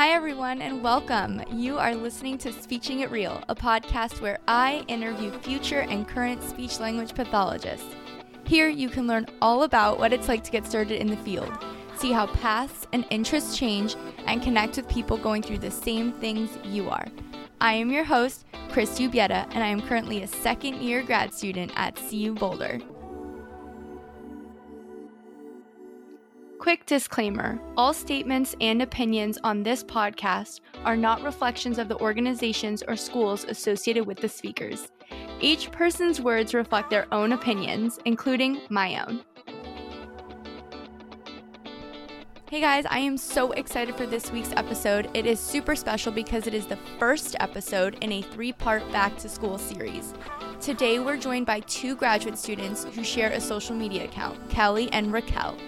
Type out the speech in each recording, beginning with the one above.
Hi, everyone, and welcome. You are listening to Speeching It Real, a podcast where I interview future and current speech language pathologists. Here, you can learn all about what it's like to get started in the field, see how paths and interests change, and connect with people going through the same things you are. I am your host, Christy Ubieta, and I am currently a second year grad student at CU Boulder. Quick disclaimer all statements and opinions on this podcast are not reflections of the organizations or schools associated with the speakers. Each person's words reflect their own opinions, including my own. Hey guys, I am so excited for this week's episode. It is super special because it is the first episode in a three part back to school series. Today, we're joined by two graduate students who share a social media account, Kali and Racquel.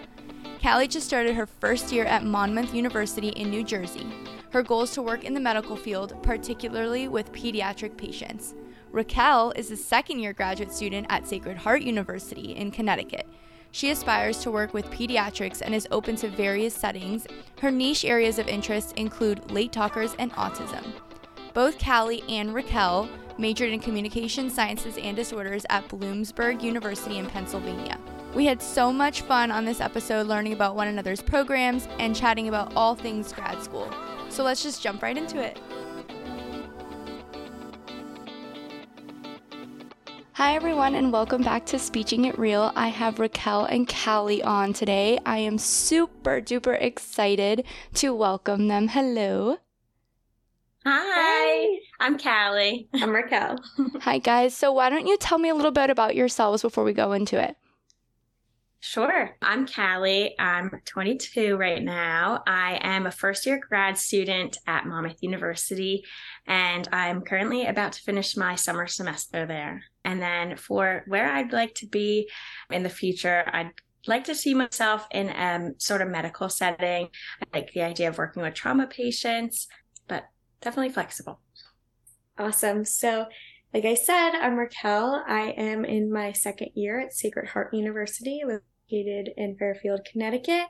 Kali just started her first year at Monmouth University in New Jersey. Her goal is to work in the medical field, particularly with pediatric patients. Racquel is a second year graduate student at Sacred Heart University in Connecticut. She aspires to work with pediatrics and is open to various settings. Her niche areas of interest include late talkers and autism. Both Kali and Racquel majored in communication sciences and disorders at Bloomsburg University in Pennsylvania. We had so much fun on this episode learning about one another's programs and chatting about all things grad school. So let's just jump right into it. Hi, everyone, and welcome back to Speeching It Real. I have Racquel and Kali on today. I am super duper excited to welcome them. Hello. Hi, I'm Kali. I'm Racquel. Hi, guys. So, why don't you tell me a little bit about yourselves before we go into it? Sure. I'm Kali. I'm 22 right now. I am a first year grad student at Monmouth University, and I'm currently about to finish my summer semester there. And then for where I'd like to be in the future, I'd like to see myself in a sort of medical setting. I like the idea of working with trauma patients, but definitely flexible. Awesome. So, like I said, I'm Racquel. I am in my second year at Sacred Heart University located in Fairfield, Connecticut.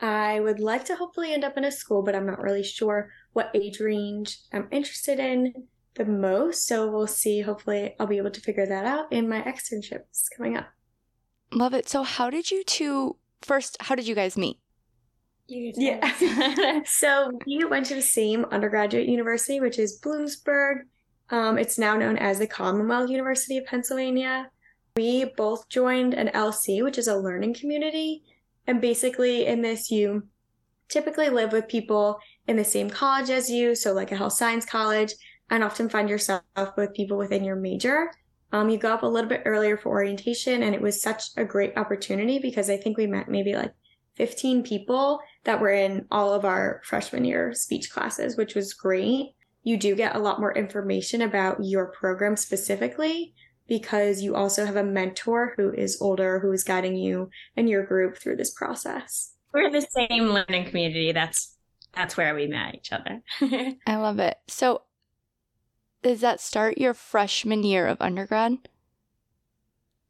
I would like to hopefully end up in a school, but I'm not really sure what age range I'm interested in the most. So we'll see. Hopefully, I'll be able to figure that out in my externships coming up. Love it. So, how did you two first? How did you guys meet? Yeah. so we went to the same undergraduate university, which is Bloomsburg. Um, it's now known as the Commonwealth University of Pennsylvania. We both joined an LC, which is a learning community. And basically, in this, you typically live with people in the same college as you, so like a health science college, and often find yourself with people within your major. Um, you go up a little bit earlier for orientation, and it was such a great opportunity because I think we met maybe like 15 people that were in all of our freshman year speech classes, which was great. You do get a lot more information about your program specifically, because you also have a mentor who is older who is guiding you and your group through this process. We're the same learning community. That's that's where we met each other. I love it. So does that start your freshman year of undergrad?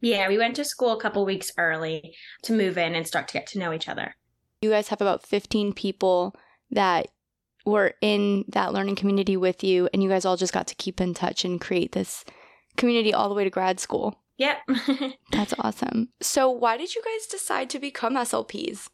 Yeah, we went to school a couple weeks early to move in and start to get to know each other. You guys have about 15 people that were in that learning community with you, and you guys all just got to keep in touch and create this community all the way to grad school. Yep. That's awesome. So, why did you guys decide to become SLPs?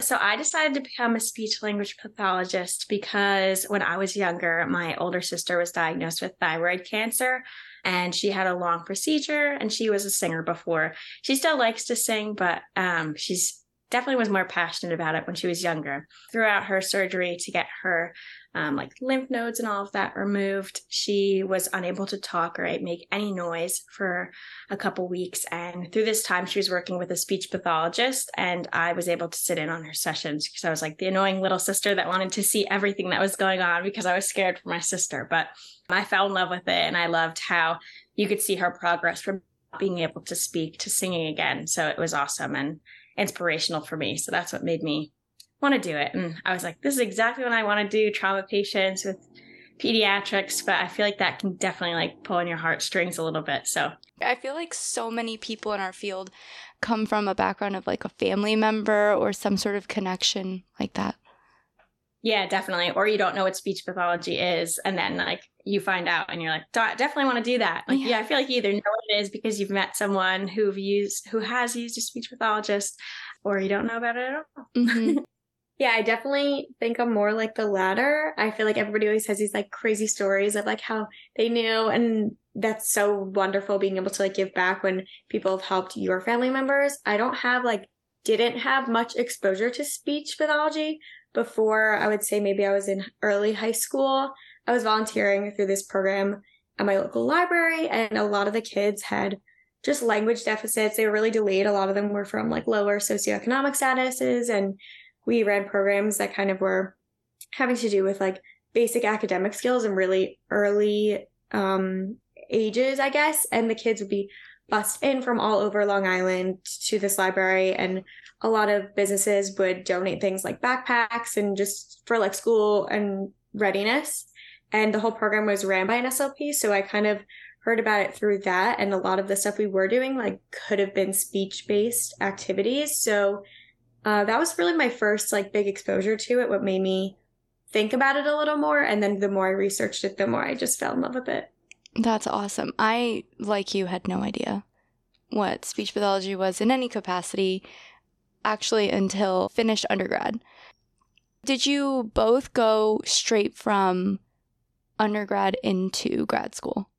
So, I decided to become a speech language pathologist because when I was younger, my older sister was diagnosed with thyroid cancer and she had a long procedure and she was a singer before. She still likes to sing, but um, she's definitely was more passionate about it when she was younger. Throughout her surgery to get her um, like lymph nodes and all of that removed. She was unable to talk or make any noise for a couple weeks. And through this time, she was working with a speech pathologist, and I was able to sit in on her sessions because I was like the annoying little sister that wanted to see everything that was going on because I was scared for my sister. But I fell in love with it, and I loved how you could see her progress from being able to speak to singing again. So it was awesome and inspirational for me. So that's what made me want to do it. And I was like, this is exactly what I want to do trauma patients with pediatrics, but I feel like that can definitely like pull on your heartstrings a little bit. So I feel like so many people in our field come from a background of like a family member or some sort of connection like that. Yeah, definitely. Or you don't know what speech pathology is, and then like you find out, and you're like, "I definitely want to do that. Like, yeah. yeah, I feel like you either know what it is because you've met someone who've used who has used a speech pathologist, or you don't know about it at all. Mm-hmm. yeah, I definitely think I'm more like the latter. I feel like everybody always has these like crazy stories of like how they knew, and that's so wonderful being able to like give back when people have helped your family members. I don't have like didn't have much exposure to speech pathology before I would say maybe I was in early high school. I was volunteering through this program at my local library, and a lot of the kids had just language deficits. They were really delayed. A lot of them were from like lower socioeconomic statuses, and we ran programs that kind of were having to do with like basic academic skills and really early um, ages, I guess. And the kids would be bussed in from all over Long Island to this library and a lot of businesses would donate things like backpacks and just for like school and readiness. And the whole program was ran by an SLP. So I kind of heard about it through that. And a lot of the stuff we were doing like could have been speech based activities. So uh, that was really my first like big exposure to it. What made me think about it a little more. And then the more I researched it, the more I just fell in love with it. That's awesome. I, like you, had no idea what speech pathology was in any capacity actually until finished undergrad. Did you both go straight from undergrad into grad school?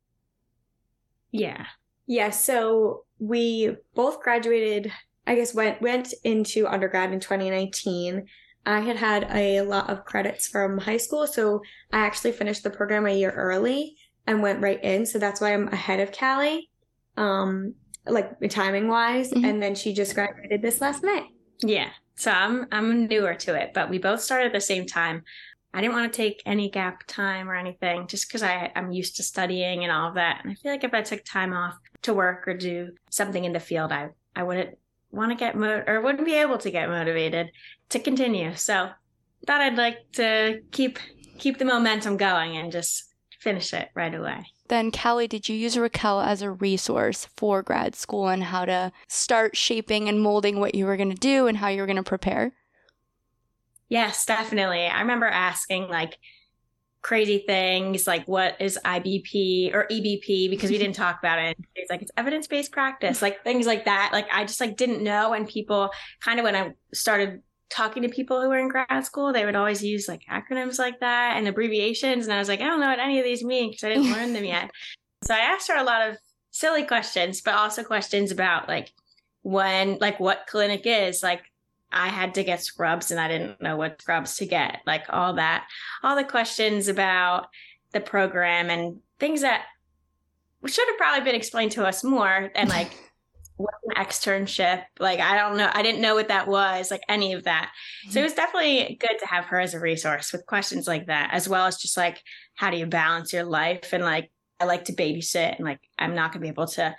Yeah. Yeah, so we both graduated, I guess went went into undergrad in 2019. I had had a lot of credits from high school, so I actually finished the program a year early and went right in. So that's why I'm ahead of Kali, um, like timing wise. Mm-hmm. And then she just graduated this last May. Yeah. So I'm I'm newer to it, but we both started at the same time. I didn't want to take any gap time or anything just because I I'm used to studying and all of that. And I feel like if I took time off to work or do something in the field, I I wouldn't want to get mo or wouldn't be able to get motivated to continue. So thought I'd like to keep keep the momentum going and just finish it right away. Then, Kali, did you use Racquel as a resource for grad school and how to start shaping and molding what you were going to do and how you were going to prepare? Yes, definitely. I remember asking like crazy things like what is IBP or EBP because we didn't talk about it. It's like it's evidence based practice, like things like that. Like I just like didn't know, and people kind of when I started talking to people who were in grad school, they would always use like acronyms like that and abbreviations. And I was like, I don't know what any of these mean because I didn't learn them yet. So I asked her a lot of silly questions, but also questions about like when, like what clinic is. Like I had to get scrubs and I didn't know what scrubs to get, like all that, all the questions about the program and things that should have probably been explained to us more and like what an externship. Like i don't know i didn't know what that was like any of that. So it mm-hmm. was definitely good to have her as a resource with questions like that as well as just like how do you balance your life? And like i like to babysit and like i'm not going to be able to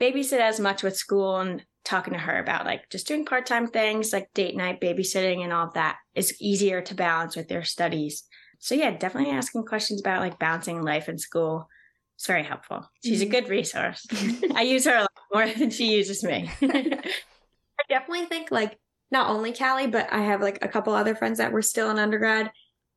babysit as much with school and talking to her about like just doing part-time things like date night babysitting and all of that is easier to balance with their studies. So yeah definitely asking questions about like balancing life and school it's very helpful. She's a mm-hmm. good resource. I use her a lot more than she uses me. I definitely think like not only Kali, but I have like a couple other friends that were still in undergrad.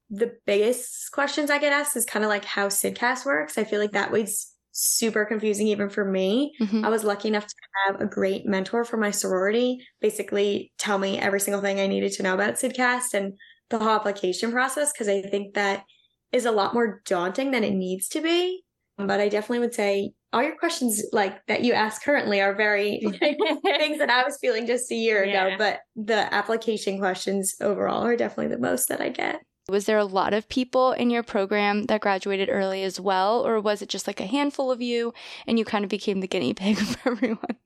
The biggest questions I get asked is kind of like how CSDCAS works. I feel like that was super confusing even for me. Mm-hmm. I was lucky enough to have a great mentor for my sorority, basically tell me every single thing I needed to know about CSDCAS and the whole application process because I think that is a lot more daunting than it needs to be. But I definitely would say all your questions like that you ask currently are very things that I was feeling just a year yeah. ago. But the application questions overall are definitely the most that I get. Was there a lot of people in your program that graduated early as well, or was it just like a handful of you and you kind of became the guinea pig for everyone?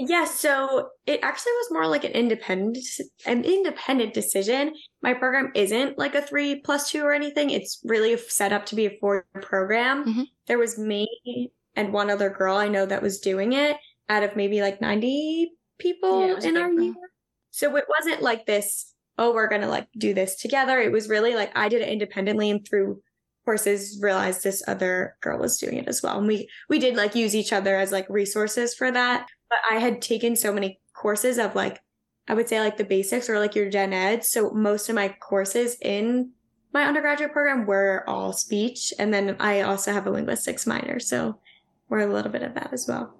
Yeah, so it actually was more like an independent an independent decision. My program isn't like a three plus two or anything. It's really set up to be a four-year program. Mm-hmm. There was me and one other girl I know that was doing it out of maybe like ninety people yeah, in our year. So it wasn't like this, oh, we're gonna like do this together. It was really like I did it independently and through courses realized this other girl was doing it as well. And we we did like use each other as like resources for that but I had taken so many courses of like I would say like the basics or like your gen ed. So most of my courses in my undergraduate program were all speech. And then I also have a linguistics minor. So we're a little bit of that as well.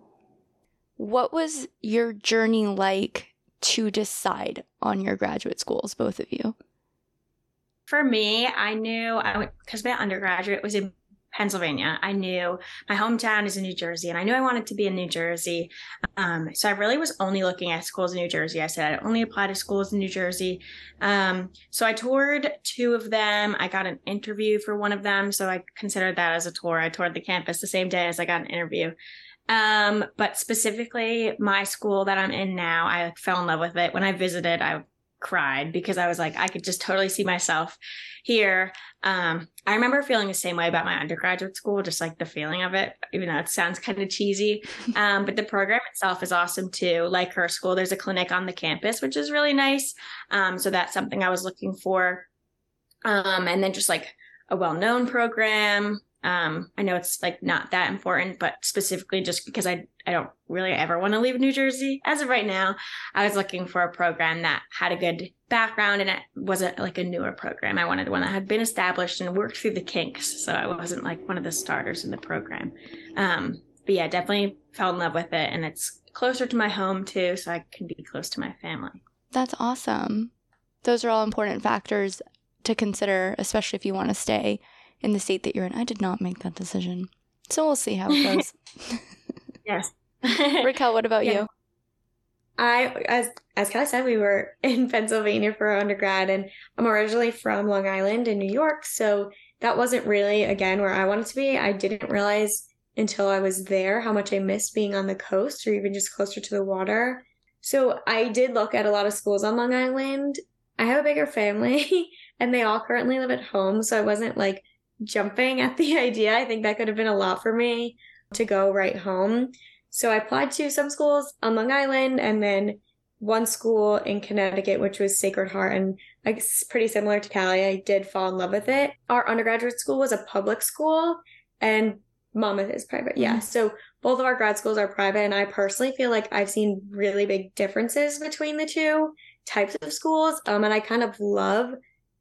What was your journey like to decide on your graduate schools, both of you? For me, I knew I because my undergraduate was in Pennsylvania. I knew my hometown is in New Jersey, and I knew I wanted to be in New Jersey. Um, so I really was only looking at schools in New Jersey. I said I'd only apply to schools in New Jersey. Um, so I toured two of them. I got an interview for one of them, so I considered that as a tour. I toured the campus the same day as I got an interview. Um, but specifically, my school that I'm in now, I fell in love with it. When I visited, I cried because I was like, I could just totally see myself here. Um, I remember feeling the same way about my undergraduate school, just like the feeling of it, even though it sounds kind of cheesy. Um, but the program itself is awesome too. Like her school, there's a clinic on the campus, which is really nice. Um, so that's something I was looking for. Um, and then just like a well known program, um, I know it's like not that important, but specifically just because I I don't really ever want to leave New Jersey as of right now, I was looking for a program that had a good background and it wasn't like a newer program. I wanted one that had been established and worked through the kinks, so I wasn't like one of the starters in the program. Um, but yeah, definitely fell in love with it, and it's closer to my home too, so I can be close to my family. That's awesome. Those are all important factors to consider, especially if you want to stay in the state that you're in. I did not make that decision. So we'll see how it goes. yes. Racquel, what about yeah. you? I, as as Kali said, we were in Pennsylvania for undergrad, and I'm originally from Long Island in New York, so that wasn't really again where I wanted to be. I didn't realize until I was there how much I missed being on the coast or even just closer to the water. So I did look at a lot of schools on Long Island. I have a bigger family, and they all currently live at home, so I wasn't like jumping at the idea. I think that could have been a lot for me to go right home. So I applied to some schools on Long Island and then one school in Connecticut, which was Sacred Heart. And it's pretty similar to Kali. I did fall in love with it. Our undergraduate school was a public school and Monmouth is private. Yeah. Mm-hmm. So both of our grad schools are private. And I personally feel like I've seen really big differences between the two types of schools. Um, and I kind of love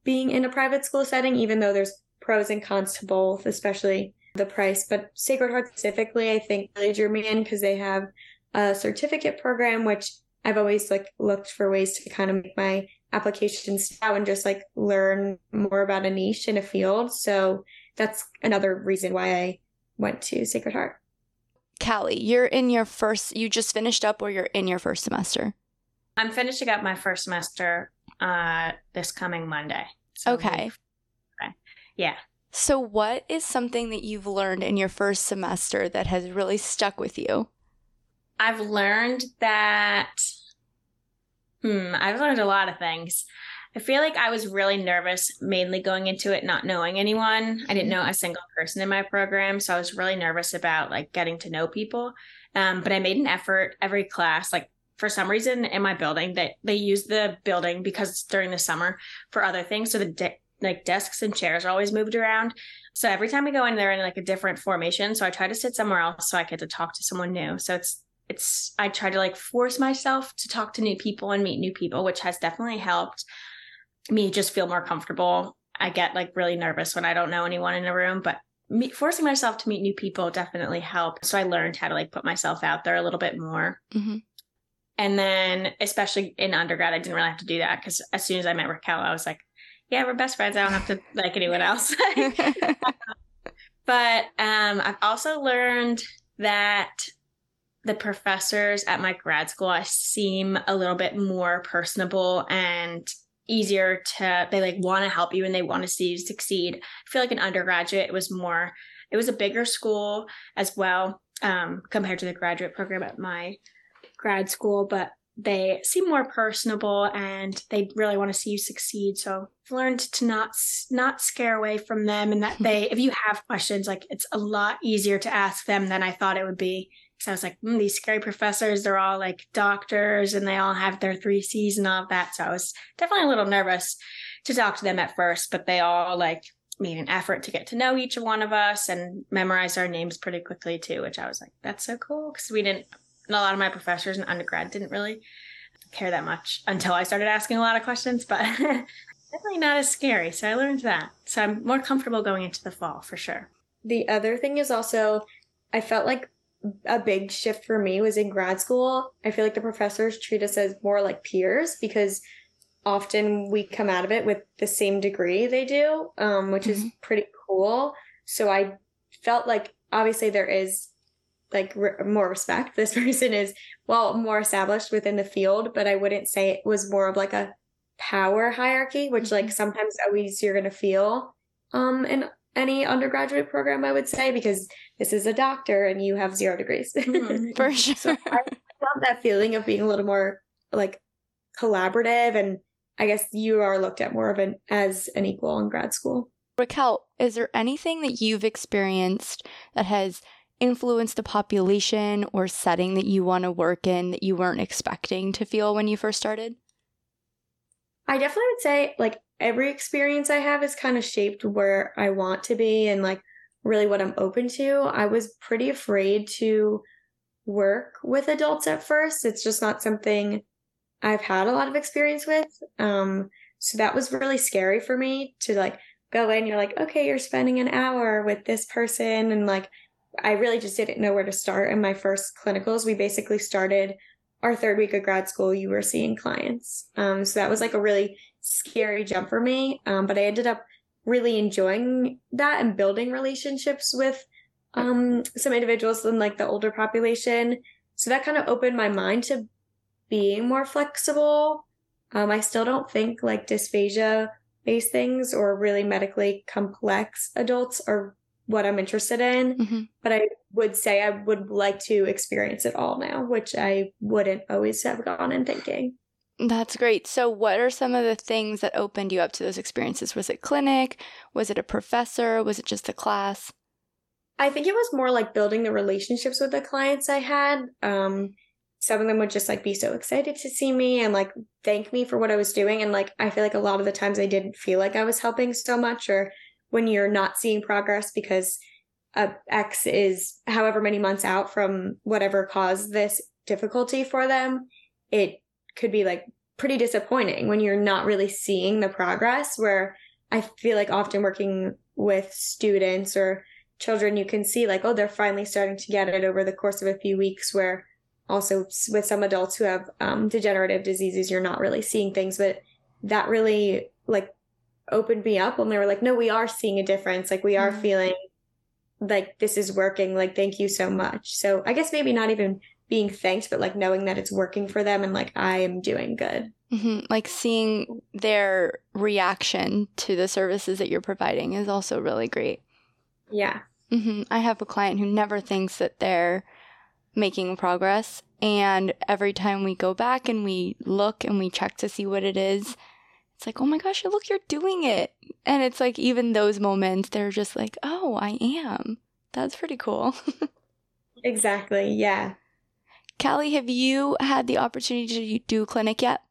being in a private school setting, even though there's pros and cons to both, especially the price. But Sacred Heart specifically, I think really drew me in because they have a certificate program, which I've always like looked for ways to kind of make my applications out and just like learn more about a niche in a field. So that's another reason why I went to Sacred Heart. Kali, you're in your first, you just finished up or you're in your first semester? I'm finishing up my first semester uh, this coming Monday. So okay. okay. Yeah. So, what is something that you've learned in your first semester that has really stuck with you? I've learned that, hmm, I've learned a lot of things. I feel like I was really nervous, mainly going into it not knowing anyone. I didn't know a single person in my program, so I was really nervous about like getting to know people. Um, but I made an effort every class. Like for some reason in my building, that they, they use the building because it's during the summer for other things. So the de- like desks and chairs are always moved around. So every time we go in, they're in like a different formation. So I try to sit somewhere else so I get to talk to someone new. So it's it's I try to like force myself to talk to new people and meet new people, which has definitely helped me just feel more comfortable. I get like really nervous when I don't know anyone in a room, but me, forcing myself to meet new people definitely helped. So I learned how to like put myself out there a little bit more. Mm-hmm. And then, especially in undergrad, I didn't really have to do that because as soon as I met Racquel, I was like, yeah, we're best friends. I don't have to like anyone else. but um, I've also learned that the professors at my grad school I seem a little bit more personable and easier to they like want to help you and they want to see you succeed. I feel like an undergraduate it was more it was a bigger school as well um, compared to the graduate program at my grad school, but they seem more personable and they really want to see you succeed. So I've learned to not not scare away from them, and that they, if you have questions, like it's a lot easier to ask them than I thought it would be. Because I was like, mm, these scary professors, they're all like doctors, and they all have their three C's and all of that. So I was definitely a little nervous to talk to them at first, but they all like made an effort to get to know each one of us and memorize our names pretty quickly too, which I was like, that's so cool because we didn't a lot of my professors in undergrad didn't really care that much until I started asking a lot of questions, but definitely not as scary. So I learned that. So I'm more comfortable going into the fall for sure. The other thing is also, I felt like a big shift for me was in grad school. I feel like the professors treat us as more like peers because often we come out of it with the same degree they do, um, which mm-hmm. is pretty cool. So I felt like obviously there is like re- more respect. This person is well more established within the field, but I wouldn't say it was more of like a power hierarchy, which like mm-hmm. sometimes always you're gonna feel um in any undergraduate program, I would say, because this is a doctor and you have zero degrees. Mm-hmm, for sure. so I love that feeling of being a little more like collaborative and I guess you are looked at more of an as an equal in grad school. Racquel, is there anything that you've experienced that has influenced the population or setting that you want to work in that you weren't expecting to feel when you first started? I definitely would say like every experience I have is kind of shaped where I want to be and like really what I'm open to. I was pretty afraid to work with adults at first. It's just not something I've had a lot of experience with. Um, so that was really scary for me to like go in. You're like, okay, you're spending an hour with this person. And like, I really just didn't know where to start. In my first clinicals, we basically started our third week of grad school. You were seeing clients. Um, so that was like a really scary jump for me. Um, but I ended up really enjoying that and building relationships with um, some individuals in like the older population. So that kind of opened my mind to being more flexible. Um, I still don't think like dysphagia based things or really medically complex adults are what I'm interested in. Mm-hmm. But I would say I would like to experience it all now, which I wouldn't always have gone in thinking. That's great. So, what are some of the things that opened you up to those experiences? Was it clinic? Was it a professor? Was it just a class? I think it was more like building the relationships with the clients I had. Um, some of them would just like be so excited to see me and like thank me for what I was doing. And like, I feel like a lot of the times I didn't feel like I was helping so much, or when you're not seeing progress because a X is however many months out from whatever caused this difficulty for them, it could be like pretty disappointing when you're not really seeing the progress. Where I feel like often working with students or children, you can see like, oh, they're finally starting to get it over the course of a few weeks, where also with some adults who have um, degenerative diseases, you're not really seeing things, but that really like opened me up when they were like, no, we are seeing a difference. Like we are mm-hmm. feeling like this is working. Like, thank you so much. So I guess maybe not even being thanked, but like knowing that it's working for them and like I am doing good. Mm-hmm. Like seeing their reaction to the services that you're providing is also really great. Yeah. Mm-hmm. I have a client who never thinks that they're making progress. And every time we go back and we look and we check to see what it is, it's like, oh my gosh, look, you're doing it. And it's like, even those moments, they're just like, oh, I am. That's pretty cool. exactly. Yeah. Kali, have you had the opportunity to do clinic yet?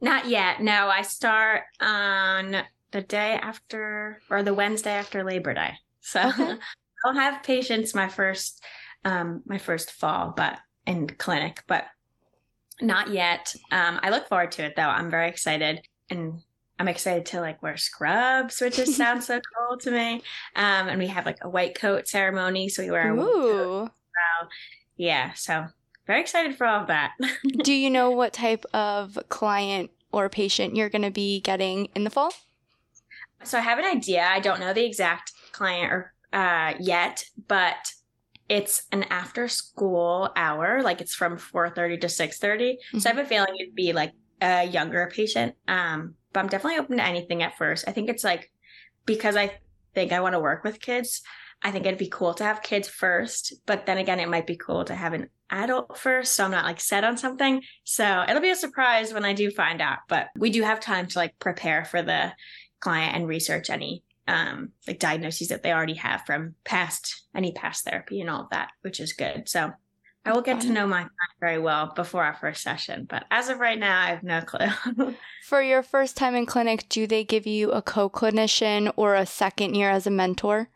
Not yet. No, I start on the day after or the Wednesday after Labor Day. So okay. I'll have patients my first um, my first fall, but in clinic, but not yet. Um, I look forward to it though. I'm very excited and I'm excited to like wear scrubs, which just sounds so cool to me. Um, and we have like a white coat ceremony, so we wear a Ooh. white coat. Yeah, so very excited for all of that. Do you know what type of client or patient you're going to be getting in the fall? So I have an idea. I don't know the exact client or uh, yet, but it's an after school hour like it's from 4.30 to 6.30 mm-hmm. so i have a feeling it'd be like a younger patient um but i'm definitely open to anything at first i think it's like because i think i want to work with kids i think it'd be cool to have kids first but then again it might be cool to have an adult first so i'm not like set on something so it'll be a surprise when i do find out but we do have time to like prepare for the client and research any um, like diagnoses that they already have from past any past therapy and all of that, which is good. So I will get to know my client very well before our first session, but as of right now, I have no clue. For your first time in clinic, do they give you a co clinician or a second year as a mentor?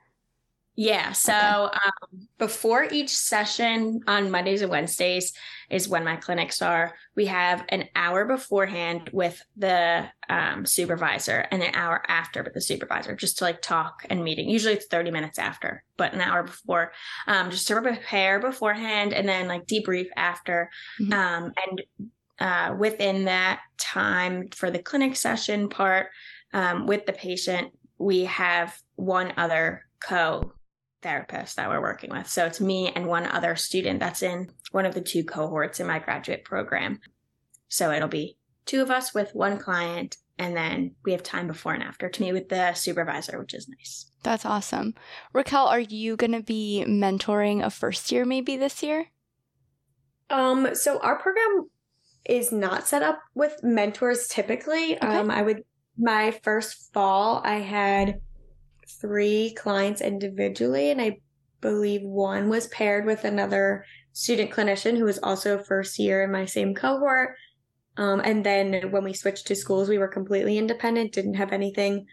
Yeah. So um, before each session on Mondays and Wednesdays is when my clinics are. We have an hour beforehand with the um, supervisor and an hour after with the supervisor just to like talk and meeting. Usually it's 30 minutes after, but an hour before um, just to prepare beforehand and then like debrief after. Mhm. Um, and uh, within that time for the clinic session part um, with the patient, we have one other co therapist that we're working with. So it's me and one other student that's in one of the two cohorts in my graduate program. So it'll be two of us with one client, and then we have time before and after to meet with the supervisor, which is nice. That's awesome. Racquel, are you going to be mentoring a first year maybe this year? Um, so our program is not set up with mentors typically. Um, I would my first fall I had three clients individually, and I believe one was paired with another student clinician who was also first year in my same cohort. Um, and then when we switched to schools, we were completely independent, didn't have anything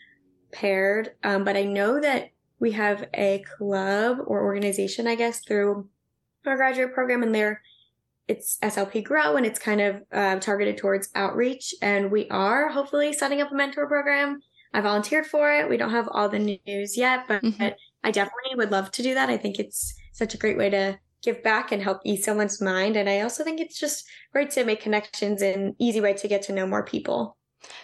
paired. Um, but I know that we have a club or organization, I guess, through our graduate program, and they're it's SLP Grow and it's kind of uh, targeted towards outreach. And we are hopefully setting up a mentor program. I volunteered for it. We don't have all the news yet, but Mhm. I definitely would love to do that. I think it's such a great way to give back and help ease someone's mind. And I also think it's just great to make connections and easy way to get to know more people.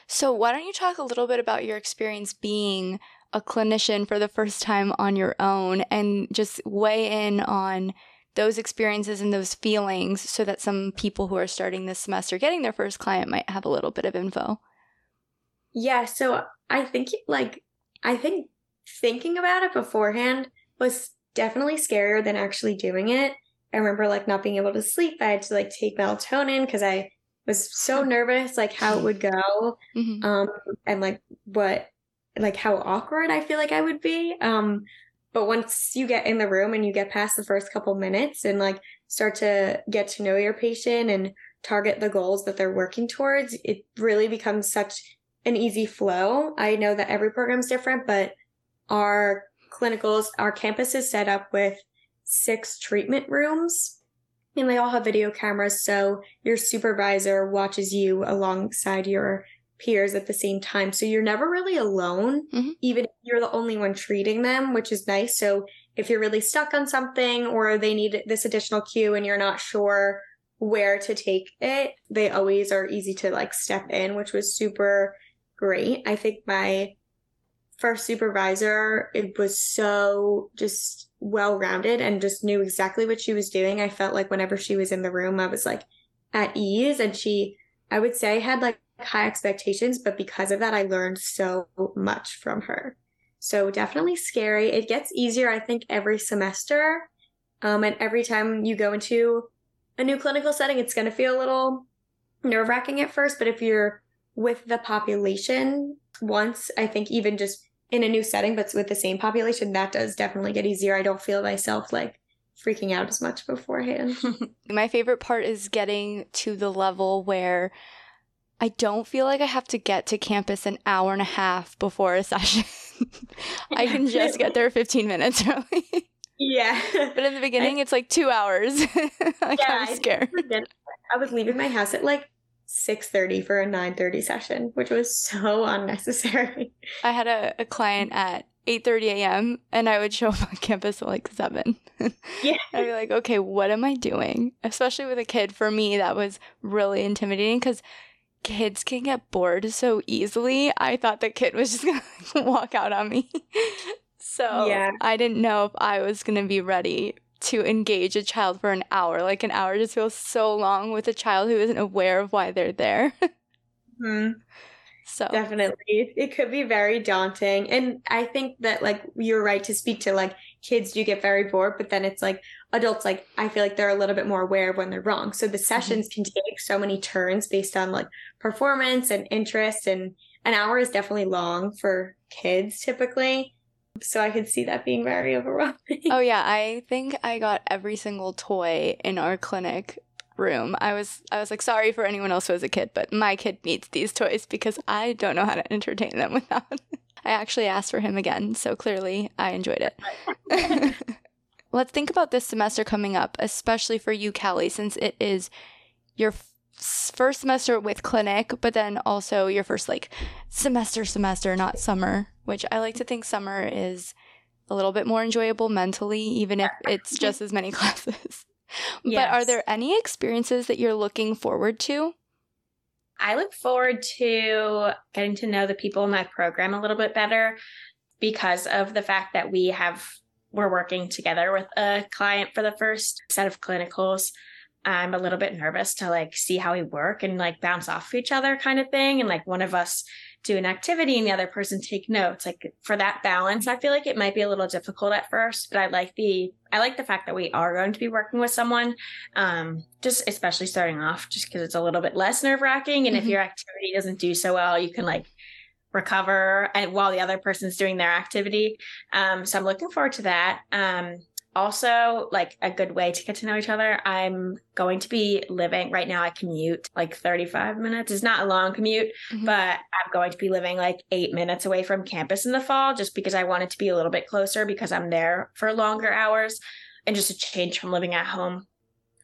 So, why don't you talk a little bit about your experience being a clinician for the first time on your own and just weigh in on those experiences and those feelings so that some people who are starting this semester getting their first client might have a little bit of info? Yeah, so I think like I think thinking about it beforehand was definitely scarier than actually doing it. I remember like not being able to sleep. I had to like take melatonin because I was so nervous like how it would go hmm um and like what like how awkward I feel like I would be. Um but once you get in the room and you get past the first couple minutes and like start to get to know your patient and target the goals that they're working towards, it really becomes such an easy flow. I know that every program's different, but our clinicals, our campus is set up with six treatment rooms and they all have video cameras. So your supervisor watches you alongside your peers at the same time. So you're never really alone, Mhm. even if you're the only one treating them, which is nice. So if you're really stuck on something or they need this additional cue and you're not sure where to take it, they always are easy to like step in, which was super great. I think my first supervisor, it was so just well rounded and just knew exactly what she was doing. I felt like whenever she was in the room, I was like at ease and she, I would say, had like high expectations, but because of that, I learned so much from her. So definitely scary. It gets easier, I think, every semester. Um, and every time you go into a new clinical setting, it's going to feel a little nerve wracking at first. But if you're with the population once, I think even just in a new setting, but with the same population, that does definitely get easier. I don't feel myself like freaking out as much beforehand. My favorite part is getting to the level where I don't feel like I have to get to campus an hour and a half before a session. I can just get there 15 minutes early. yeah. but in the beginning, it's like two hours. like, Yeah, I I'm scared. I was leaving my house at like 6.30 for a 9.30 session, which was so unnecessary. I had a, a client at 8:30 a.m. and I would show up on campus at like 7. Yeah. I'd be like, "Okay, what am I doing?" Especially with a kid for me that was really intimidating cuz kids can get bored so easily. I thought the kid was just to walk out on me. so, Yeah. I didn't know if I was to be ready to engage a child for an hour. Like an hour just feels so long with a child who isn't aware of why they're there. Hmm. so, Definitely. It, it could be very daunting. And I think that like you're right to speak to like kids do get very bored, but then it's like adults like I feel like they're a little bit more aware of when they're wrong. So the sessions can take so many turns based on like performance and interest and an hour is definitely long for kids typically. So I could see that being very overwhelming. Oh yeah, I think I got every single toy in our clinic room. I was I was like sorry for anyone else who was a kid, but my kid needs these toys because I don't know how to entertain them without. I actually asked for him again, so clearly I enjoyed it. Let's think about this semester coming up, especially for you, Kali, since it is your first semester with clinic, but then also your first like semester semester, not summer, which I like to think summer is a little bit more enjoyable mentally, even if it's just as many classes. Yes. But are there any experiences that you're looking forward to? I look forward to getting to know the people in my program a little bit better because of the fact that we have we're working together with a client for the first set of clinicals. I'm a little bit nervous to like see how we work and like bounce off each other kind of thing. And like one of us do an activity and the other person take notes. Like for that balance, I feel like it might be a little difficult at first, but I like the I like the fact that we are going to be working with someone. Um, just especially starting off, just because it's a little bit less nerve wracking. And mm-hmm. if your activity doesn't do so well, you can like recover and while the other person's doing their activity. Um, so I'm looking forward to that. Um, also like a good way to get to know each other. I'm going to be living right now. I commute like 35 minutes. It's not a long commute, mm-hmm. but I'm going to be living like eight minutes away from campus in the fall just because I want it to be a little bit closer because I'm there for longer hours and just a change from living at home.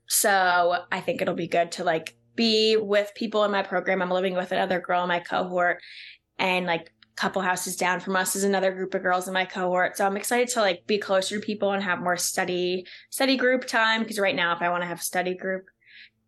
So I think it'll be good to like be with people in my program. I'm living with another girl in my cohort and like couple houses down from us is another group of girls in my cohort. So I'm excited to like be closer to people and have more study study group time because right now if I want to have study group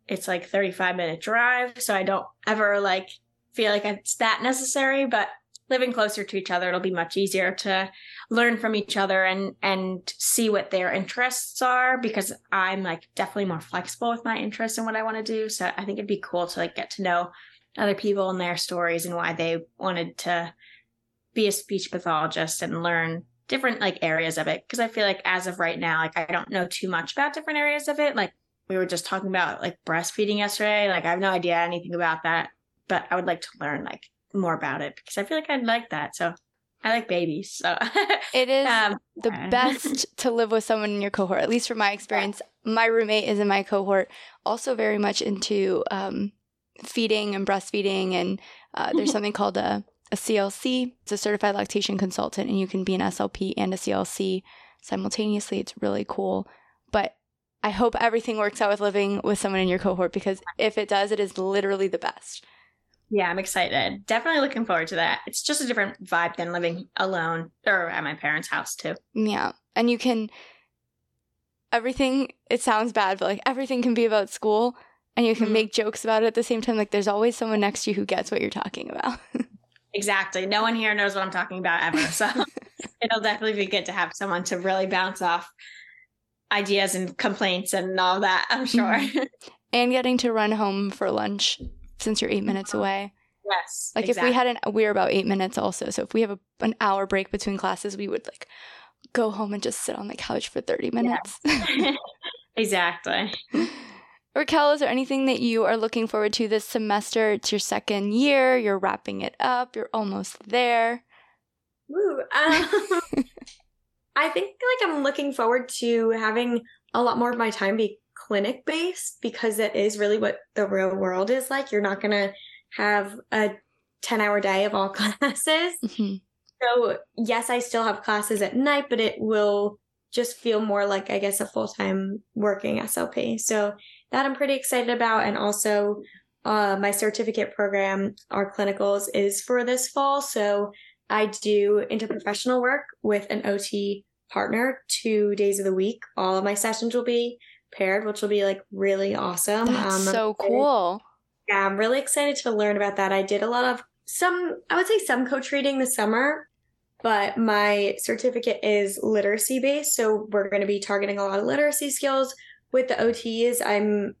it's like 35 minute drive, so I don't ever like feel like it's that necessary, but living closer to each other it'll be much easier to learn from each other and and see what their interests are because I'm like definitely more flexible with my interests and what I want to do. So I think it'd be cool to like get to know other people and their stories and why they wanted to be a speech pathologist and learn different like areas of it. Because i feel like as of right now like i don't know too much about different areas of it. Like we were just talking about like breastfeeding yesterday. Like i have no idea anything about that but i would like to learn like more about it because i feel like i'd like that. So i like babies so. It is um, the best to live with someone in your cohort at least from my experience. My roommate is in my cohort also very much into um, feeding and breastfeeding and uh, there's something called a a CLC. It's a certified lactation consultant, and you can be an SLP and a CLC simultaneously. It's really cool. But I hope everything works out with living with someone in your cohort because if it does, it is literally the best. Yeah, I'm excited. Definitely looking forward to that. It's just a different vibe than living alone or at my parents' house, too. Yeah. And you can, everything, it sounds bad, but like everything can be about school and you can mm-hmm. make jokes about it at the same time. Like there's always someone next to you who gets what you're talking about. Exactly. No one here knows what I'm talking about ever. So it'll definitely be good to have someone to really bounce off ideas and complaints and all that, I'm sure. Mm-hmm. And getting to run home for lunch since you're eight minutes away. Yes. Like exactly. if we had an, we're about eight minutes also. So if we have a, an hour break between classes, we would like go home and just sit on the couch for 30 minutes. Yeah. exactly. Racquel, is there anything that you are looking forward to this semester? It's your second year, you're wrapping it up, you're almost there. Woo. Um, I think like I'm looking forward to having a lot more of my time be clinic based because it is really what the real world is like. You're not going to have a 10 hour day of all classes. Mm-hmm. So, yes, I still have classes at night, but it will just feel more like, I guess, a full time working SLP. So, that I'm pretty excited about. And also, uh, my certificate program, our clinicals, is for this fall. So I do interprofessional work with an OT partner two days of the week. All of my sessions will be paired, which will be like really awesome. That's um, so cool. Yeah, I'm really excited to learn about that. I did a lot of some, I would say some coach reading this summer, but my certificate is literacy based. So we're going to be targeting a lot of literacy skills, with the OTs, I'm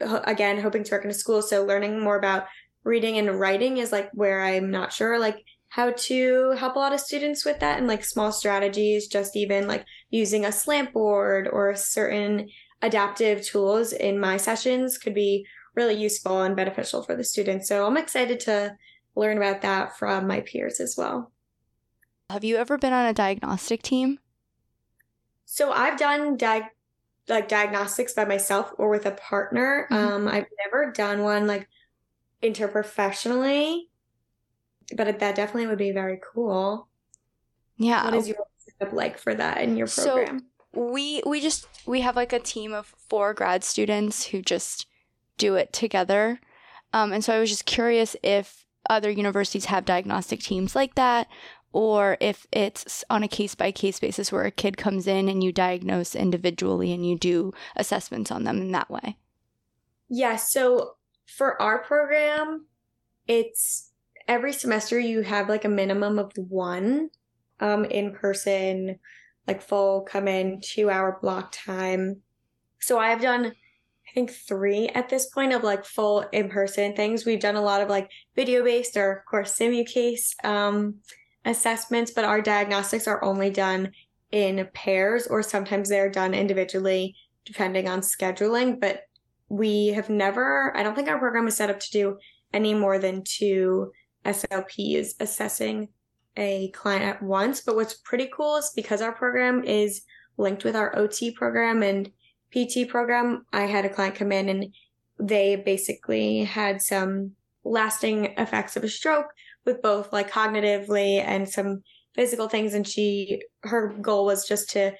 again hoping to work in a school, so learning more about reading and writing is like where I'm not sure like how to help a lot of students with that and like small strategies, just even like using a slant board or certain adaptive tools in my sessions could be really useful and beneficial for the students. So I'm excited to learn about that from my peers as well. Have you ever been on a diagnostic team? So I've done diag like diagnostics by myself or with a partner. Mm-hmm. Um, I've never done one like interprofessionally. but that definitely would be very cool. Yeah. What is your setup like for that in your So- program? we we just we have like a team of four grad students who just do it together um, and so i was just curious if other universities have diagnostic teams like that or if it's on a case by case basis where a kid comes in and you diagnose individually and you do assessments on them in that way Yeah, so for our program, it's every semester you have like a minimum of one um in person, like full come in two hour block time. So I've done I think three at this point of like full in person things. We've done a lot of like video based or of course simucase um assessments, but our diagnostics are only done in pairs or sometimes they're done individually depending on scheduling. But we have never, I don't think our program is set up to do any more than two SLPs assessing a client at once. But what's pretty cool is because our program is linked with our OT program and PT program, I had a client come in and they basically had some lasting effects of a stroke with both like cognitively and some physical things. And she, her goal was just to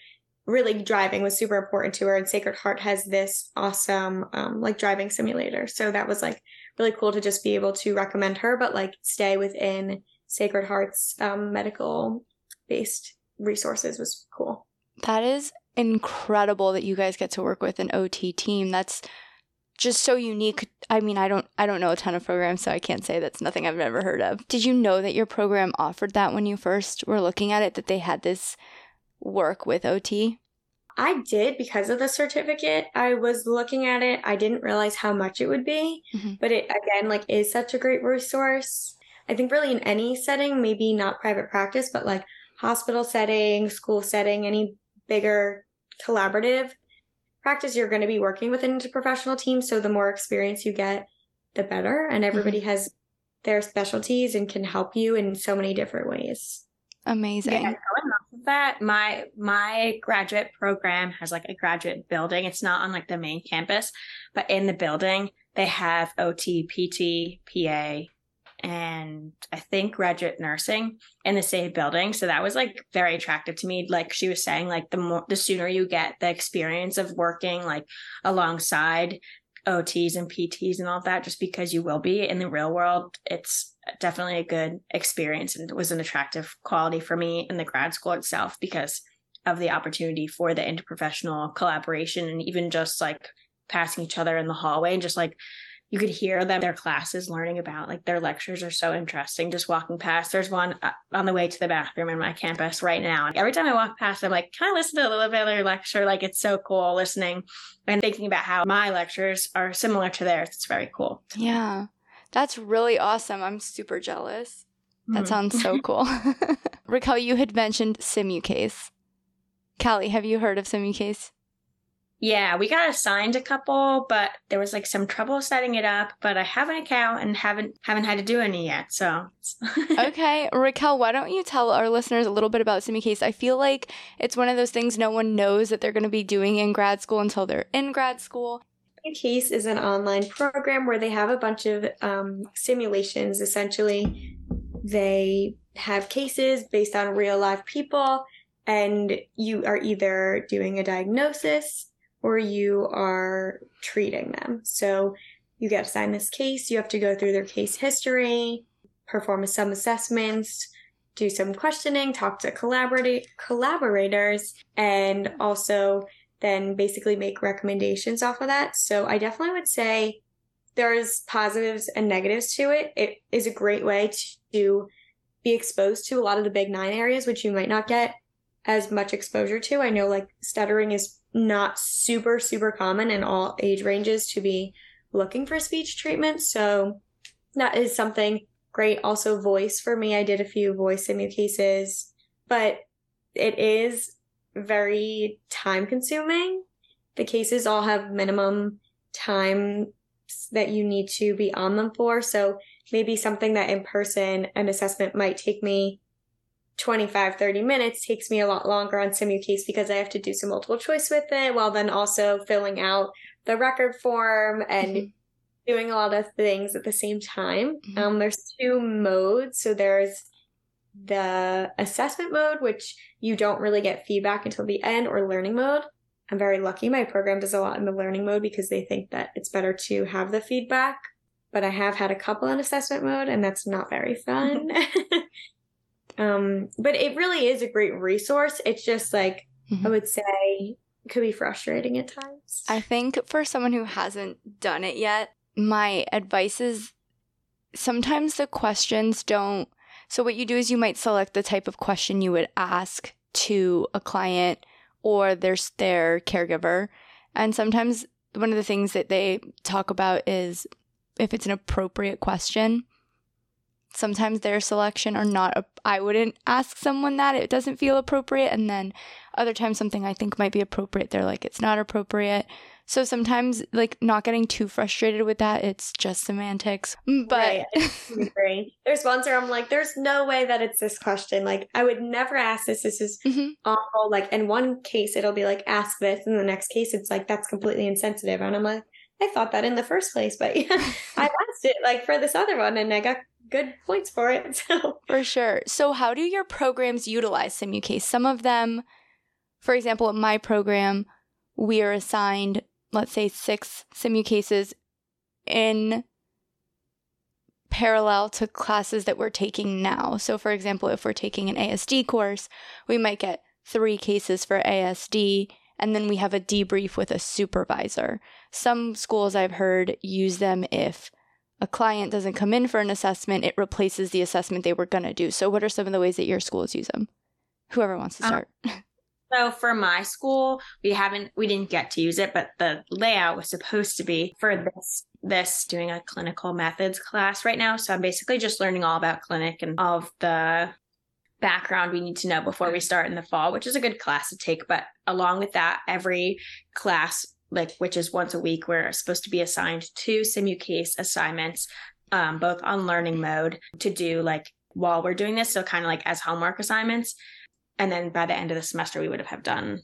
really driving was super important to her and sacred heart has this awesome um, like driving simulator so that was like really cool to just be able to recommend her but like stay within sacred heart's um, medical based resources was cool that is incredible that you guys get to work with an ot team that's just so unique. I mean i don't i don't know a ton of programs so i can't say that's nothing i've never heard of. Did you know that your program offered that when you first were looking at it that they had this work with ot i did because of the certificate. I was looking at it. I didn't realize how much it would be Mhm. but it again like is such a great resource. I think really in any setting maybe not private practice but like hospital setting school setting any bigger collaborative practice you're going to be working with an interprofessional team so the more experience you get the better and mm-hmm. everybody has their specialties and can help you in so many different ways. Amazing. Yeah, going off of that, my my graduate program has like a graduate building. It's not on like the main campus, but in the building they have OT, PT, PA, and I think graduate nursing in the same building. So that was like very attractive to me. Like she was saying, like the more the sooner you get the experience of working like alongside OTs and PTs and all that, just because you will be in the real world, it's definitely a good experience and it was an attractive quality for me in the grad school itself because of the opportunity for the interprofessional collaboration and even just like passing each other in the hallway and just like you could hear them their classes learning about like their lectures are so interesting just walking past there's one uh, on the way to the bathroom in my campus right now and every time i walk past i'm like can i listen to a little bit of their lecture like it's so cool listening and thinking about how my lectures are similar to theirs it's very cool Yeah. That's really awesome. I'm super jealous. That Mhm. sounds so cool. Racquel, you had mentioned Simucase. Kali, have you heard of Simucase? Yeah, we got assigned a couple, but there was like some trouble setting it up. But I have an account and haven't haven't had to do any yet. So okay, Racquel, why don't you tell our listeners a little bit about Simucase? I feel like it's one of those things no one knows that they're going to be doing in grad school until they're in grad school. Case is an online program where they have a bunch of um, simulations. Essentially, they have cases based on real live people, and you are either doing a diagnosis or you are treating them. So you get assigned this case, you have to go through their case history, perform some assessments, do some questioning, talk to collaborators, and also then basically make recommendations off of that. So I definitely would say there's positives and negatives to it. It is a great way to be exposed to a lot of the big nine areas, which you might not get as much exposure to. I know like stuttering is not super, super common in all age ranges to be looking for speech treatment. So that is something great. Also, voice for me, I did a few voice simu cases, but it is very time consuming. The cases all have minimum time that you need to be on them for. So maybe something that in person an assessment might take me 25 30 minutes takes me a lot longer on simucase because i have to do some multiple choice with it while then also filling out the record form and Mhm. doing a lot of things at the same time. Mhm. Um, there's two modes. So there's the assessment mode, which you don't really get feedback until the end, or learning mode. I'm very lucky. My program does a lot in the learning mode because they think that it's better to have the feedback. But I have had a couple in assessment mode, and that's not very fun. um, but it really is a great resource. It's just like Mhm. I would say could be frustrating at times. I think for someone who hasn't done it yet, my advice is sometimes the questions don't. So, what you do is you might select the type of question you would ask to a client or their, their caregiver. And sometimes one of the things that they talk about is if it's an appropriate question. Sometimes their selection are not, I wouldn't ask someone that. It doesn't feel appropriate. And then other times, something I think might be appropriate, they're like, it's not appropriate. So sometimes, like, not getting too frustrated with that, it's just semantics. Mm, But Right. There's ones where I'm like, there's no way that it's this question. Like, I would never ask this. This is Mhm. awful. Like, in one case, it'll be like, ask this. In the next case, it's like, that's completely insensitive. And I'm like, I thought that in the first place, but yeah, I asked it like for this other one and I got good points for it. So, For sure. So, how do your programs utilize SimuCase? Some of them, for example, in my program, we are assigned, let's say, six SimuCases cases in parallel to classes that we're taking now. So, for example, if we're taking an ASD course, we might get three cases for ASD, and then we have a debrief with a supervisor. Some schools I've heard use them if a client doesn't come in for an assessment, it replaces the assessment they were going to do. So, what are some of the ways that your schools use them? Whoever wants to Um, start. So for my school, we haven't we didn't get to use it, but the layout was supposed to be for this this doing a clinical methods class right now. So I'm basically just learning all about clinic and all of the background we need to know before we start in the fall, which is a good class to take. But along with that, every class, like which is once a week, we're supposed to be assigned two SimuCase assignments, um, both on learning mode to do like while we're doing this. So kind of like as homework assignments. And then by the end of the semester, we would have have done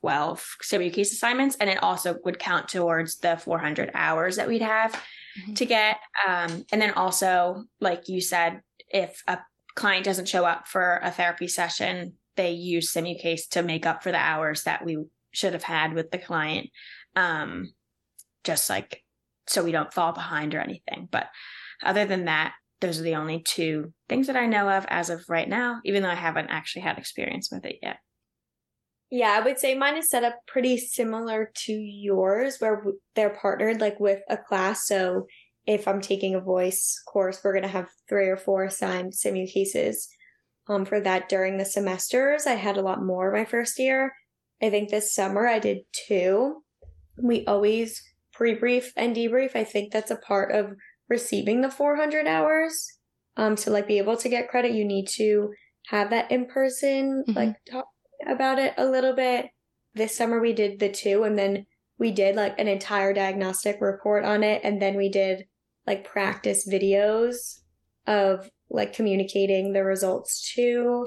12 SimuCase assignments. And it also would count towards the 400 hours that we'd have Mhm. to get. Um, and then also, like you said, if a client doesn't show up for a therapy session, they use SimuCase to make up for the hours that we should have had with the client. Um, just like so we don't fall behind or anything. But other than that, those are the only two things that I know of as of right now, even though I haven't actually had experience with it yet. yeah, I would say mine is set up pretty similar to yours, where they're partnered like with a class. So if I'm taking a voice course, we're going to have three or four assigned simu cases um, for that during the semesters. I had a lot more my first year. I think this summer I did two. We always pre brief and debrief. I think that's a part of receiving the 400 hours. Um, to like be able to get credit, you need to have that in person, Mhm. like talk about it a little bit. This summer we did the two, and then we did like an entire diagnostic report on it, and then we did like practice videos of like communicating the results to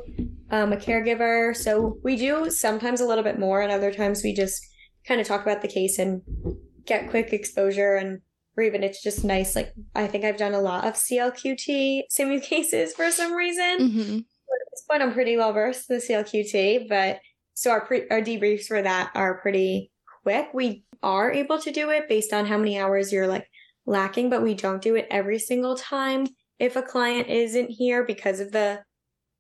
um, a caregiver. So we do sometimes a little bit more, and other times we just kind of talk about the case and get quick exposure and or even it's just nice like i think i've done a lot of clqt simu cases for some reason. Hmm at this point i'm pretty well versed in the clqt but so our pre- our debriefs for that are pretty quick. We are able to do it based on how many hours you're like lacking but we don't do it every single time if a client isn't here because of the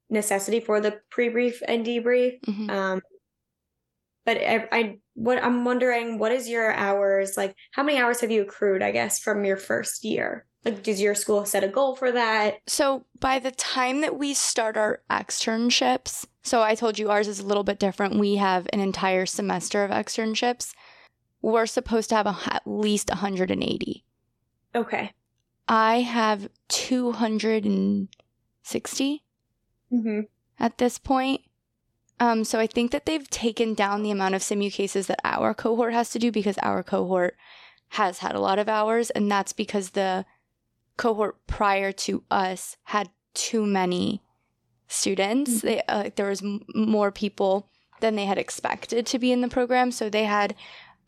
necessity for the pre-brief and debrief hmm um, but I, I, what I'm wondering, what is your hours like? How many hours have you accrued? I guess from your first year. Like, does your school set a goal for that? So by the time that we start our externships, so I told you ours is a little bit different. We have an entire semester of externships. We're supposed to have a, at least 180. Okay. I have 260 Mm-hmm. at this point. Um, so I think that they've taken down the amount of simu cases that our cohort has to do because our cohort has had a lot of hours, and that's because the cohort prior to us had too many students. They, uh, there was m- more people than they had expected to be in the program, so they had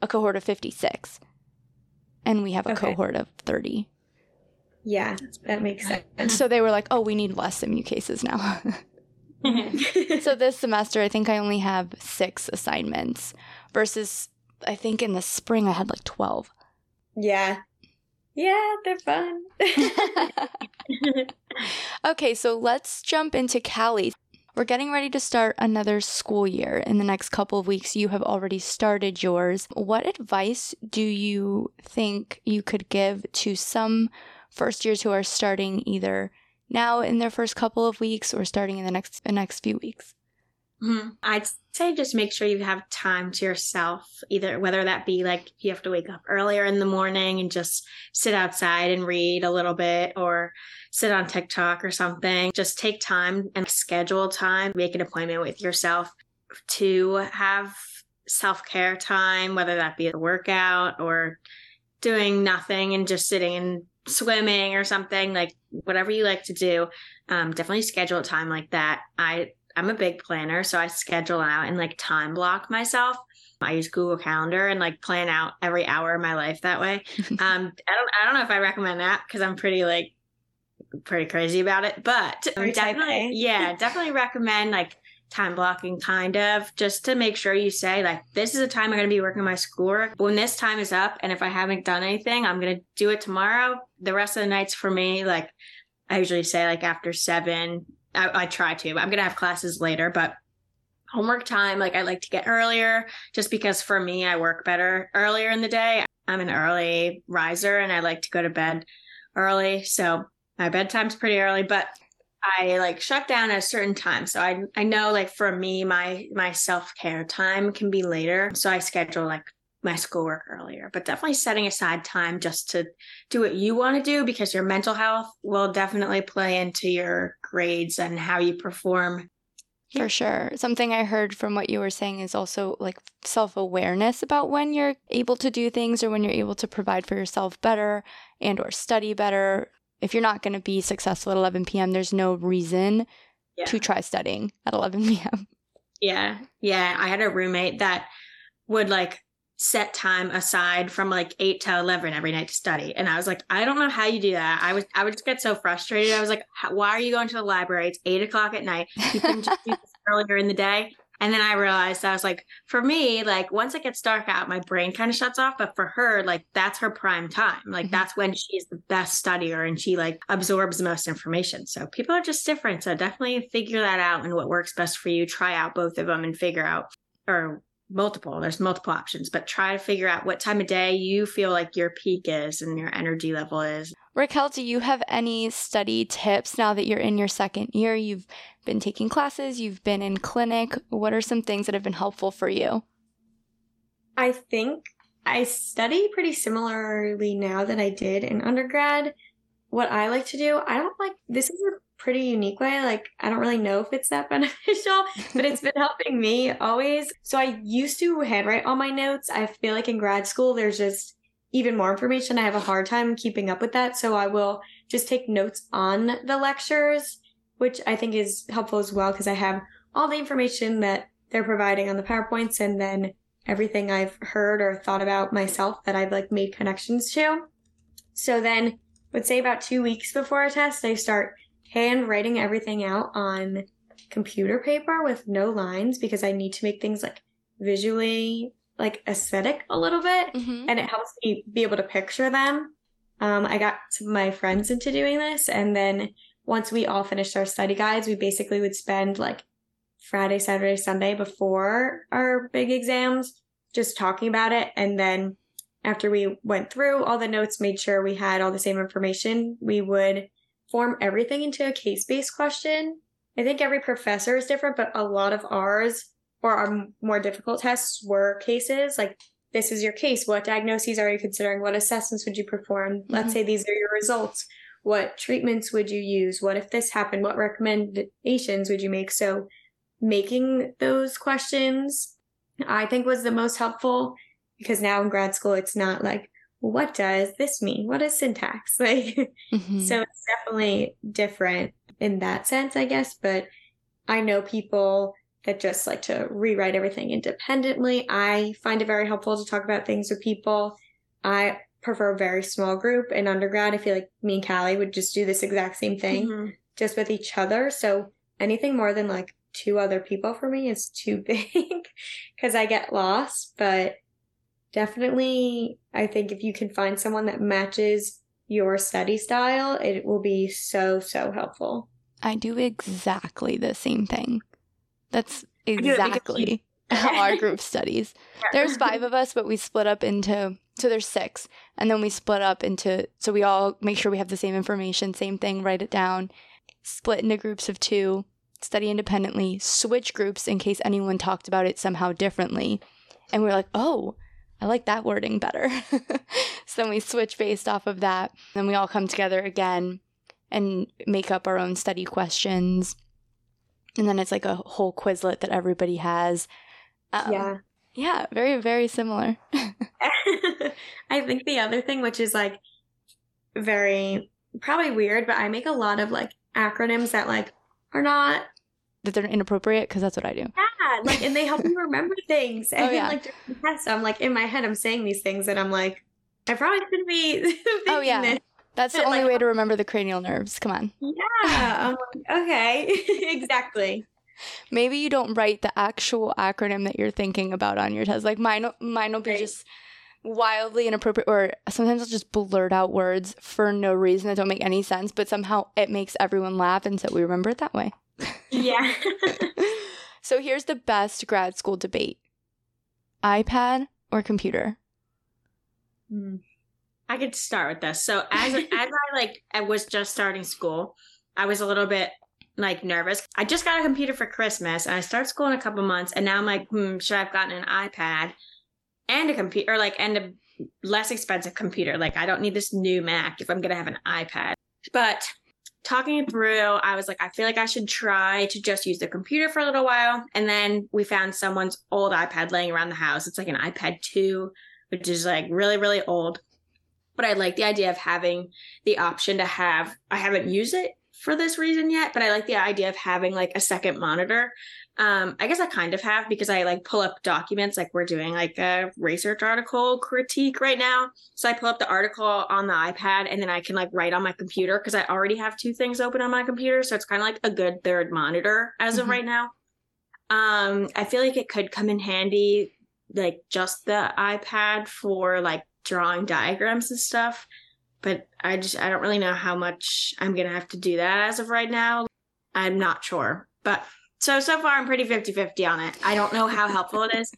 a cohort of 56. and we have a Okay. cohort of 30. Yeah, that makes sense. So they were like, oh, we need less SIMU cases now. so this semester, I think I only have six assignments versus I think in the spring I had like 12. yeah. Yeah, they're fun. okay, so let's jump into Kali. We're getting ready to start another school year. In the next couple of weeks, you have already started yours. What advice do you think you could give to some first years who are starting either now in their first couple of weeks or starting in the next the next few weeks? Mhm. I'd say just make sure you have time to yourself, either whether that be like you have to wake up earlier in the morning and just sit outside and read a little bit or sit on TikTok or something. Just take time and schedule time, make an appointment with yourself to have self care time, whether that be a workout or doing nothing and just sitting and swimming or something like whatever you like to do um, definitely schedule a time like that. I i'm a big planner so i schedule out and like time block myself. I use google calendar and like plan out every hour of my life that way. Um i don't i don't know if i recommend that because i'm pretty like pretty crazy about it but definitely yeah definitely recommend like time blocking kind of just to make sure you say like this is a time i'm going to be working my schoolwork. When this time is up and if i haven't done anything i'm going to do it tomorrow. The rest of the nights for me like i usually say like after seven i, I try to i'm going to have classes later. But homework time like i like to get earlier just because for me i work better earlier in the day. I'm an early riser and i like to go to bed early so my bedtime's pretty early. But I like shut down at a certain time. So I I know like for me my my self-care time can be later. So I schedule like my schoolwork earlier. But definitely setting aside time just to do what you want to do because your mental health will definitely play into your grades and how you perform. For sure. Something I heard from what you were saying is also like self awareness about when you're able to do things or when you're able to provide for yourself better and or study better. If you're not going to be successful at 11 p.m., there's no reason Yeah. to try studying at 11 p.m. Yeah. Yeah. I had a roommate that would like set time aside from like 8 to 11 every night to study and i was like i don't know how you do that i was i would just get so frustrated i was like why are you going to the library it's 8 o'clock at night you can just do this earlier in the day and then i realized i was like for me like once it gets dark out my brain kind of shuts off but for her like that's her prime time. Like Mhm. that's when she's the best studier and she like absorbs the most information. So people are just different so definitely figure that out and what works best for you. Try out both of them and figure out or multiple there's multiple options but try to figure out what time of day you feel like your peak is and your energy level is Racquel, do you have any study tips now that you're in your second year? You've been taking classes, you've been in clinic. What are some things that have been helpful for you? I think I study pretty similarly now that I did in undergrad. What I like to do, I don't like this is a pretty unique way. Like, I don't really know if it's that beneficial, but it's been helping me always. So, I used to handwrite all my notes. I feel like in grad school, there's just even more information. I have a hard time keeping up with that. So, I will just take notes on the lectures, which I think is helpful as well because I have all the information that they're providing on the PowerPoints and then everything I've heard or thought about myself that I've like made connections to. So then, would say about two weeks before a test, I start handwriting everything out on computer paper with no lines because I need to make things like visually like aesthetic a little bit Mm-hmm. and it helps me be able to picture them. Um, I got some of my friends into doing this, and then once we all finished our study guides, we basically would spend like Friday, Saturday, Sunday before our big exams just talking about it, and then after we went through all the notes, made sure we had all the same information, we would form everything into a case-based question. I think every professor is different, but a lot of ours or our more difficult tests were cases like this is your case. What diagnoses are you considering? What assessments would you perform? Let's Mhm. say these are your results. What treatments would you use? What if this happened? What recommendations would you make? So, making those questions, I think, was the most helpful because now in grad school, it's not like, what does this mean? What is syntax? Like, Mm-hmm. so it's definitely different in that sense, I guess. But I know people that just like to rewrite everything independently. I find it very helpful to talk about things with people. I prefer a very small group in undergrad. I feel like me and Kali would just do this exact same thing Mhm. just with each other. So anything more than like two other people for me is too big because I get lost. But definitely, I think if you can find someone that matches your study style, it will be so, so helpful. I do exactly the same thing. That's do it because exactly how our group studies. There's five of us, but we split up into so there's six, and then we split up into so we all make sure we have the same information, same thing, write it down, split into groups of two, study independently, switch groups in case anyone talked about it somehow differently, and we are like, oh. I like that wording better. so then we switch based off of that. Then we all come together again and make up our own study questions. And then it's like a whole Quizlet that everybody has. Um, yeah. Yeah, very, very similar. I think the other thing, which is like very probably weird, but I make a lot of like acronyms that like are not that they're inappropriate because that's what I do. Yeah, like, and they help me remember things. Oh, and Oh, yeah. like during the test, I'm like in my head, I'm saying these things, and I'm like, I probably shouldn't be. Oh, yeah. this. That's the only like- way to remember the cranial nerves. Come on. Yeah. Like, okay, exactly. Maybe you don't write the actual acronym that you're thinking about on your test. Like mine, mine will be Right. just wildly inappropriate, or sometimes I'll just blurt out words for no reason that don't make any sense, but somehow it makes everyone laugh, and so we remember it that way. Yeah. so here's the best grad school debate: iPad or computer. Hmm. I could start with this. So as as I like I was just starting school, I was a little bit like nervous. I just got a computer for Christmas and I start school in a couple months and now I'm like, hmm, should I have gotten an iPad and a computer or like and a less expensive computer? Like I don't need this new Mac if I'm gonna have an iPad. But talking it through, I was like, I feel like I should try to just use the computer for a little while. And then we found someone's old iPad laying around the house. It's like an iPad 2, which is like really, really old. But I like the idea of having the option to have, I haven't used it for this reason yet, but I like the idea of having like a second monitor. Um, I guess I kind of have because I like pull up documents, like we're doing like a research article critique right now. So I pull up the article on the iPad and then I can like write on my computer because I already have two things open on my computer. So it's kind of like a good third monitor as of Mhm. right now. Um, I feel like it could come in handy, like just the iPad for like drawing diagrams and stuff. But I just I don't really know how much I'm gonna have to do that as of right now. I'm not sure. But so so far I'm pretty 50-50 on it. I don't know how helpful it is.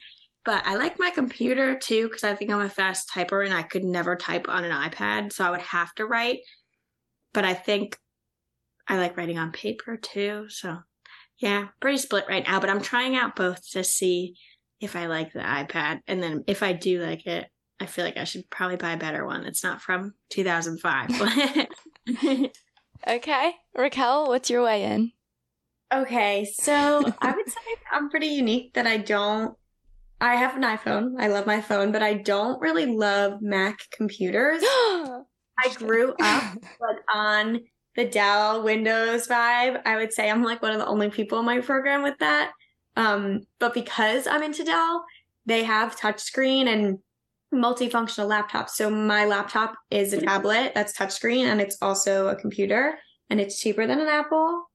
But I like my computer too because I think I'm a fast typer and I could never type on an iPad, so I would have to write. But I think I like writing on paper too. So yeah, pretty split right now. But I'm trying out both to see if I like the iPad, and then if I do like it, I feel like I should probably buy a better one. It's not from 2005. Okay, Racquel, what's your way in? Okay, so I would say I'm pretty unique that I don't. I have an iPhone. I love my phone, but I don't really love Mac computers. I grew up like on the Dell Windows vibe. I would say I'm like one of the only people in my program with that. Um, but because I'm into Dell, they have touchscreen and multifunctional laptops. So my laptop is a tablet that's touchscreen and it's also a computer and it's cheaper than an Apple.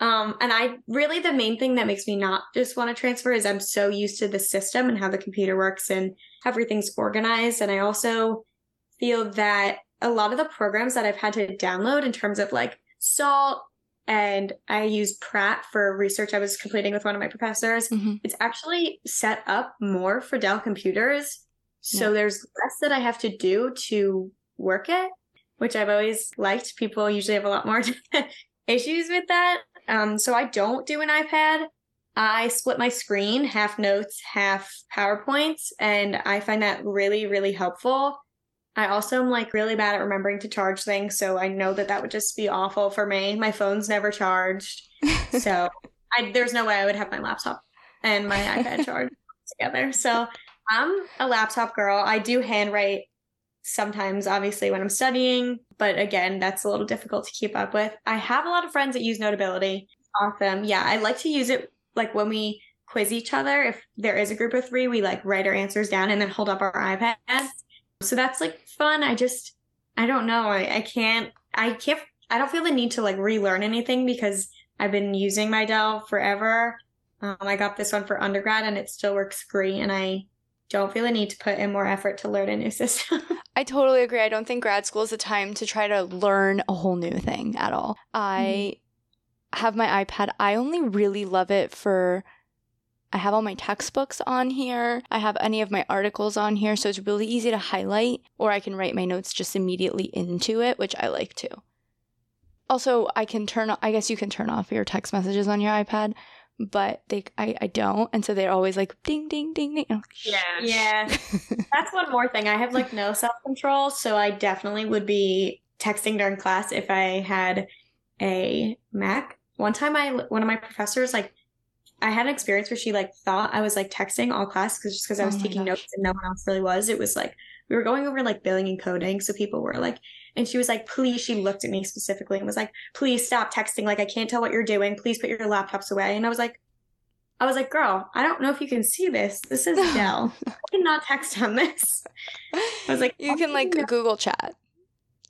Um, and I really, the main thing that makes me not just want to transfer is I'm so used to the system and how the computer works and everything's organized. And I also feel that a lot of the programs that I've had to download in terms of like SALT and I use Praat for research I was completing with one of my professors. Mhm. It's actually set up more for Dell computers. So there's less that I have to do to work it, which I've always liked. People usually have a lot more issues with that. Um, so I don't do an iPad. I split my screen, half notes, half PowerPoints, and I find that really, really helpful. I also am like really bad at remembering to charge things, so I know that that would just be awful for me. My phone's never charged, so I, there's no way I would have my laptop and my iPad charged together. So I'm a laptop girl. I do handwrite sometimes, obviously, when I'm studying, but again, that's a little difficult to keep up with. I have a lot of friends that use Notability. Awesome. Yeah, I like to use it like when we quiz each other. If there is a group of three, we like write our answers down and then hold up our iPads. So that's like fun. I just, I don't know. I, I can't, I can't, I don't feel the need to like relearn anything because I've been using my Dell forever. Um, I got this one for undergrad and it still works great. And I don't feel the need to put in more effort to learn a new system. I totally agree. I don't think grad school is a time to try to learn a whole new thing at all. I mm-hmm. have my iPad. I only really love it for I have all my textbooks on here. I have any of my articles on here, so it's really easy to highlight, or I can write my notes just immediately into it, which I like to. Also, I can turn I guess you can turn off your text messages on your iPad, but they I, I don't. And so they're always like ding ding ding ding. Like, yeah. Yeah. That's one more thing. I have like no self-control so i definitely would be texting during class if i had a mac. One time i one of my professors like i had an experience where she like thought i was like texting all class because just because i was oh taking gosh. notes and no one else really was. It was like we were going over like billing and coding so people were like and she was like, please, she looked at me specifically and was like, please stop texting. Like, I can't tell what you're doing. Please put your laptops away. And I was like, I was like, girl, I don't know if you can see this. This is Dell. I cannot text on this. I was like, you can like know. Google chat.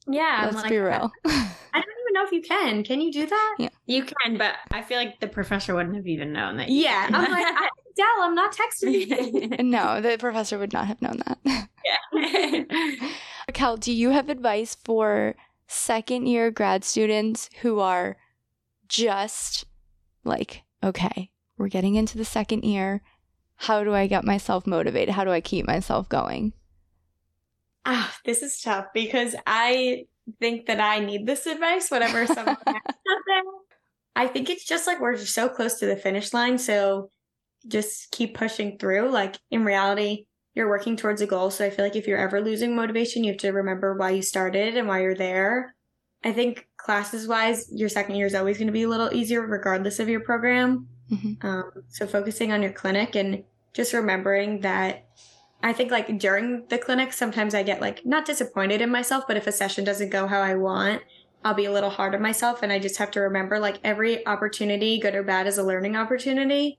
Yeah. Let's like, be real. I don't even know if you can. Can you do that? Yeah. You can, but I feel like the professor wouldn't have even known that. Yeah. I'm like, I, Dell, I'm not texting you. no, the professor would not have known that. Yeah. Cal, do you have advice for second year grad students who are just like, okay, we're getting into the second year. How do I get myself motivated? How do I keep myself going? Ah, this is tough because I think that I need this advice, whatever someone has I think it's just like we're just so close to the finish line. So just keep pushing through. Like in reality, you're working towards a goal. So I feel like if you're ever losing motivation, you have to remember why you started and why you're there. I think classes wise, your second year is always going to be a little easier regardless of your program. Mm-hmm. Um, so focusing on your clinic and just remembering that I think like during the clinic, sometimes I get like not disappointed in myself, but if a session doesn't go how I want, I'll be a little hard on myself. And I just have to remember like every opportunity, good or bad, is a learning opportunity.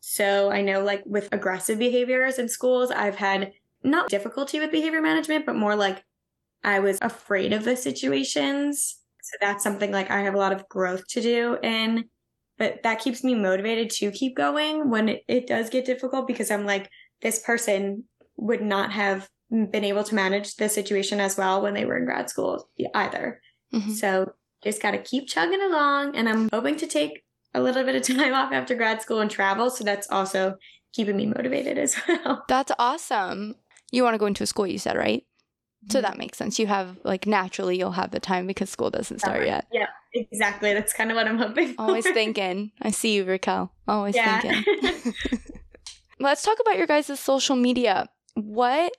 So I know like with aggressive behaviors in schools, I've had not difficulty with behavior management, but more like I was afraid of the situations. So that's something like I have a lot of growth to do in, but that keeps me motivated to keep going when it, it does get difficult because I'm like, this person would not have been able to manage the situation as well when they were in grad school either. Mm-hmm. So just got to keep chugging along. And I'm hoping to take a little bit of time off after grad school and travel. So that's also keeping me motivated as well. That's awesome. You want to go into a school, you said, right? So mm-hmm. that makes sense. You have like naturally you'll have the time because school doesn't start yet. Yeah, exactly. That's kind of what I'm hoping. For. Always thinking. I see you, Racquel. Always yeah. thinking. Let's talk about your guys' social media. What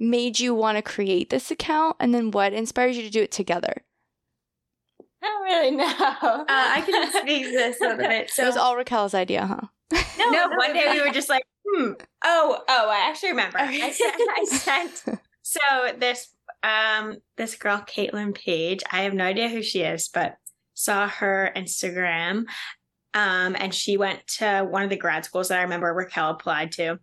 made you want to create this account and then what inspires you to do it together? I don't really know. Uh, I can speak this a little bit. So it was all Racquel's idea, huh? No, no, no one day we were just like, hmm. Oh, oh, I actually remember. I sent, I sent. So this, um, this girl, Caitlin Page. I have no idea who she is, but saw her Instagram. Um, and she went to one of the grad schools that I remember Racquel applied to.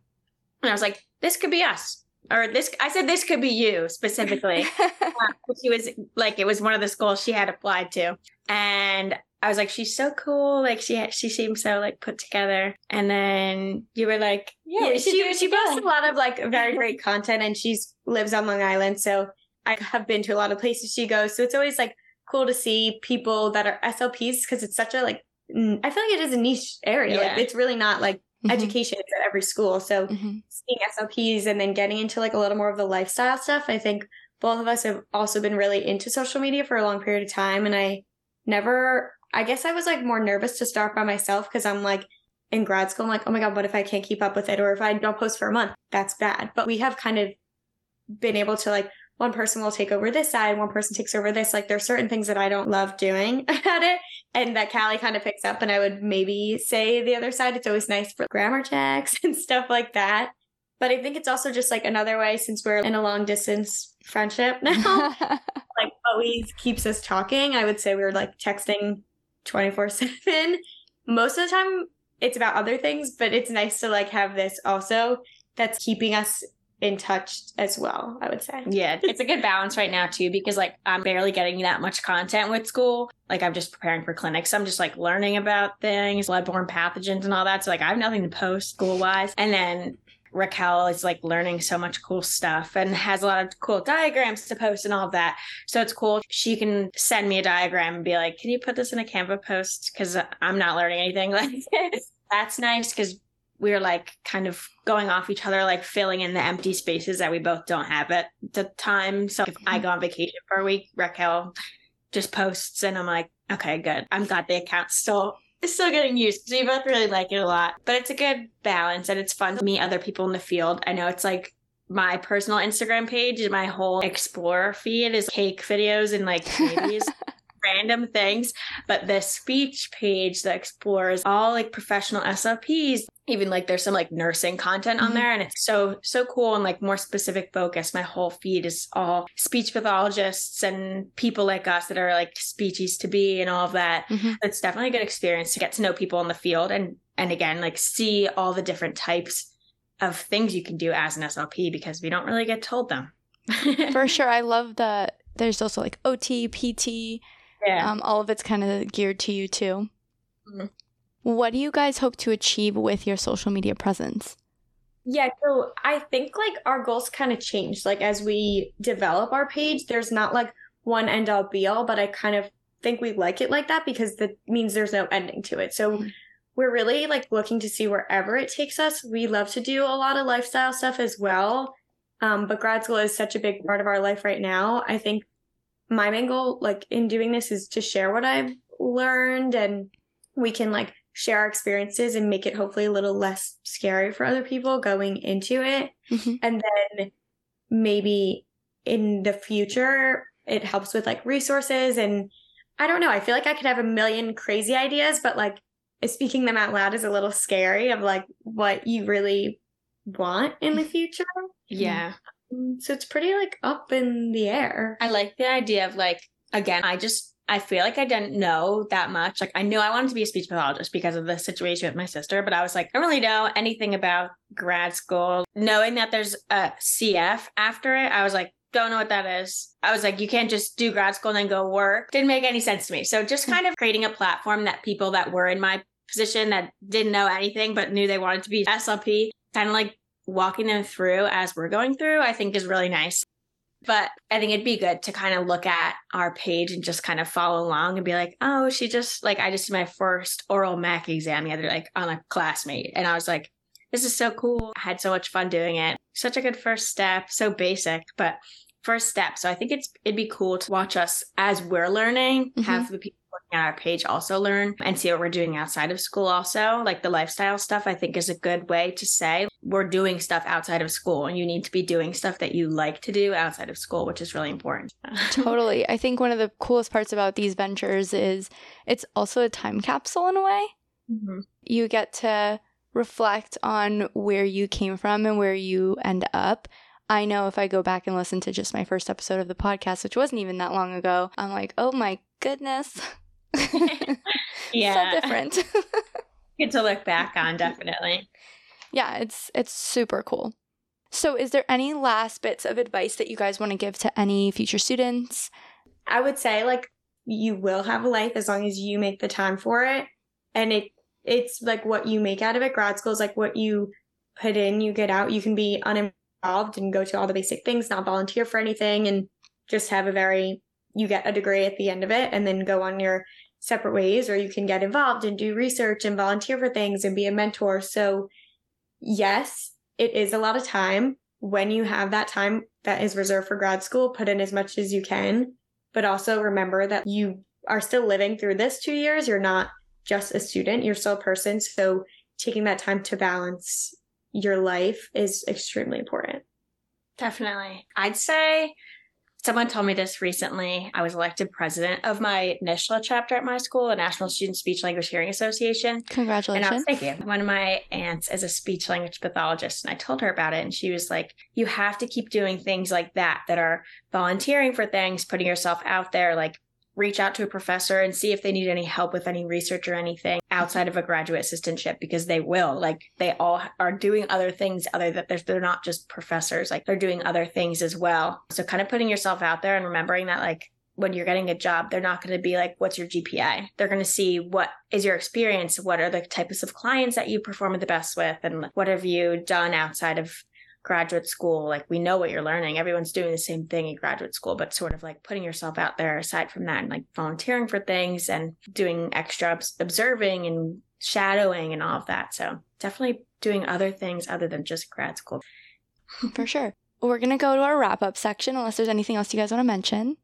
And I was like, this could be us or this i said this could be you specifically. Uh, she was like it was one of the schools she had applied to. And i was like she's so cool. Like she she seems so like put together. And then you were like yeah, yeah she, she posts a lot of like very great content and she's lives on long island. So i have been to a lot of places she goes. So it's always like cool to see people that are slps because it's such a like i feel like it is a niche area. Yeah. like it's really not like mm-hmm. education at every school. So mm-hmm. seeing SLPs and then getting into like a little more of the lifestyle stuff, I think both of us have also been really into social media for a long period of time. And I never, I guess I was like more nervous to start by myself because I'm like, in grad school, I'm like, oh my God, what if I can't keep up with it? Or if I don't post for a month, that's bad. But we have kind of been able to like one person will take over this side, one person takes over this. Like there's certain things that I don't love doing about it and that Kali kind of picks up and I would maybe say the other side. It's always nice for grammar checks and stuff like that. But I think it's also just like another way since we're in a long distance friendship now, like always keeps us talking. I would say we are like texting 24 seven. Most of the time it's about other things, but it's nice to like have this also that's keeping us in touch as well, I would say. Yeah, it's a good balance right now too because like I'm barely getting that much content with school. Like I'm just preparing for clinics. I'm just like learning about things, bloodborne pathogens and all that. So like I have nothing to post school wise. And then Racquel is like learning so much cool stuff and has a lot of cool diagrams to post and all of that. So it's cool. She can send me a diagram and be like, "Can you put this in a Canva post?" Because I'm not learning anything. Like that's nice because we're like kind of going off each other, like filling in the empty spaces that we both don't have at the time. So if I go on vacation for a week, Racquel just posts and I'm like, okay, good. I'm glad the account's still it's still getting used because we both really like it a lot. But it's a good balance and it's fun to meet other people in the field. I know it's like my personal Instagram page my whole explore feed is cake videos and like babies. Random things, but the speech page that explores all like professional SLPs, even like there's some like nursing content on mm-hmm. there and it's so so cool and like more specific focus. My whole feed is all speech pathologists and people like us that are like speeches to be and all of that. Mm-hmm. It's definitely a good experience to get to know people in the field and and again like see all the different types of things you can do as an SLP because we don't really get told them. For sure. I love that there's also like OT, PT, yeah. Um, all of it's kind of geared to you too. Mm-hmm. What do you guys hope to achieve with your social media presence? Yeah, so I think like our goals kind of changed. Like as we develop our page, there's not like one end all be all, but I kind of think we like it like that because that means there's no ending to it. So mm-hmm. we're really like looking to see wherever it takes us. We love to do a lot of lifestyle stuff as well. Um, but grad school is such a big part of our life right now. I think my main goal like in doing this is to share what I've learned and we can like share our experiences and make it hopefully a little less scary for other people going into it. Mm-hmm. And then maybe in the future it helps with like resources and I don't know, I feel like I could have a million crazy ideas, but like speaking them out loud is a little scary of like what you really want in the future. Yeah. So it's pretty like up in the air. I like the idea of like, again, I just, I feel like I didn't know that much. Like I knew I wanted to be a speech pathologist because of the situation with my sister, but I was like, I don't really know anything about grad school. Knowing that there's a CF after it, I was like, don't know what that is. I was like, you can't just do grad school and then go work. Didn't make any sense to me. So just kind of creating a platform that people that were in my position that didn't know anything but knew they wanted to be SLP, kind of like walking them through as we're going through, I think is really nice. But I think it'd be good to kind of look at our page and just kind of follow along and be like, oh, she just like, I just did my first oral mech exam the other, like on a classmate. And I was like, this is so cool. I had so much fun doing it. Such a good first step. So basic, but first step. So I think it's, it'd be cool to watch us as we're learning, mm-hmm. have the people looking at our page also learn and see what we're doing outside of school also like the lifestyle stuff i think is a good way to say we're doing stuff outside of school and you need to be doing stuff that you like to do outside of school which is really important totally i think one of the coolest parts about these ventures is it's also a time capsule in a way mm-hmm. you get to reflect on where you came from and where you end up I know if I go back and listen to just my first episode of the podcast, which wasn't even that long ago, I'm like, oh my goodness, yeah. so different. Good to look back on, definitely. Yeah, it's it's super cool. So, is there any last bits of advice that you guys want to give to any future students? I would say like you will have a life as long as you make the time for it and it it's like what you make out of it. Grad school is like what you put in, you get out. You can be uninvolved and go to all the basic things, not volunteer for anything and just have a very you get a degree at the end of it and then go on your separate ways or you can get involved and do research and volunteer for things and be a mentor so yes it is a lot of time. When you have that time that is reserved for grad school put in as much as you can. But also remember that you are still living through this two years. You're not just a student. You're still a person. So taking that time to balance your life is extremely important. Definitely. I'd say Someone told me this recently. I was elected president of my NSSLHA chapter at my school, the National Student Speech Language Hearing Association. Congratulations. And I was thinking, one of my aunts is a speech language pathologist, and I told her about it, and she was like, You have to keep doing things like that, that are volunteering for things, putting yourself out there, like reach out to a professor and see if they need any help with any research or anything outside of a graduate assistantship because they will. Like they all are doing other things other that they're, they're not just professors like they're doing other things as well. So kind of putting yourself out there and remembering that like when you're getting a job they're not going to be like what's your gpa they're going to see what is your experience? What are the types of clients that you perform the best with? And what have you done outside of graduate school like we know what you're learning. Everyone's doing the same thing in graduate school but sort of like putting yourself out there aside from that and like volunteering for things and doing extra observing and shadowing and all of that. So definitely doing other things other than just grad school. For sure. We're going to go to our wrap up section unless there's anything else you guys want to mention.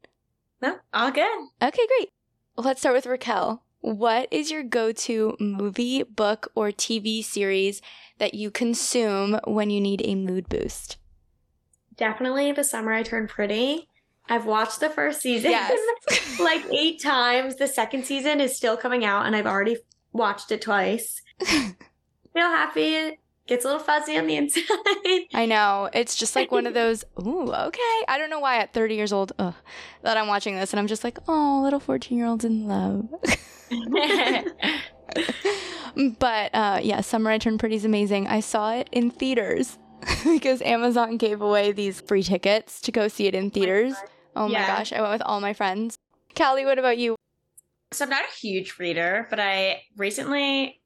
No all good. Okay great. Let's start with racquel what is your go to movie, book, or TV series that you consume when you need a mood boost? Definitely The Summer I Turned Pretty. I've watched the first season yes. like eight times. The second season is still coming out, and I've already watched it twice. Feel happy. Gets a little fuzzy on the inside. I know. It's just like one of those, ooh, okay. I don't know why at 30 years old ugh, that I'm watching this and I'm just like, oh, little 14 year old's in love. but uh, yeah, Summer I Turned Pretty is amazing. I saw it in theaters because Amazon gave away these free tickets to go see it in theaters. Oh my, yeah. gosh, I went with all my friends. Kali, what about you? So I'm not a huge reader, but I recently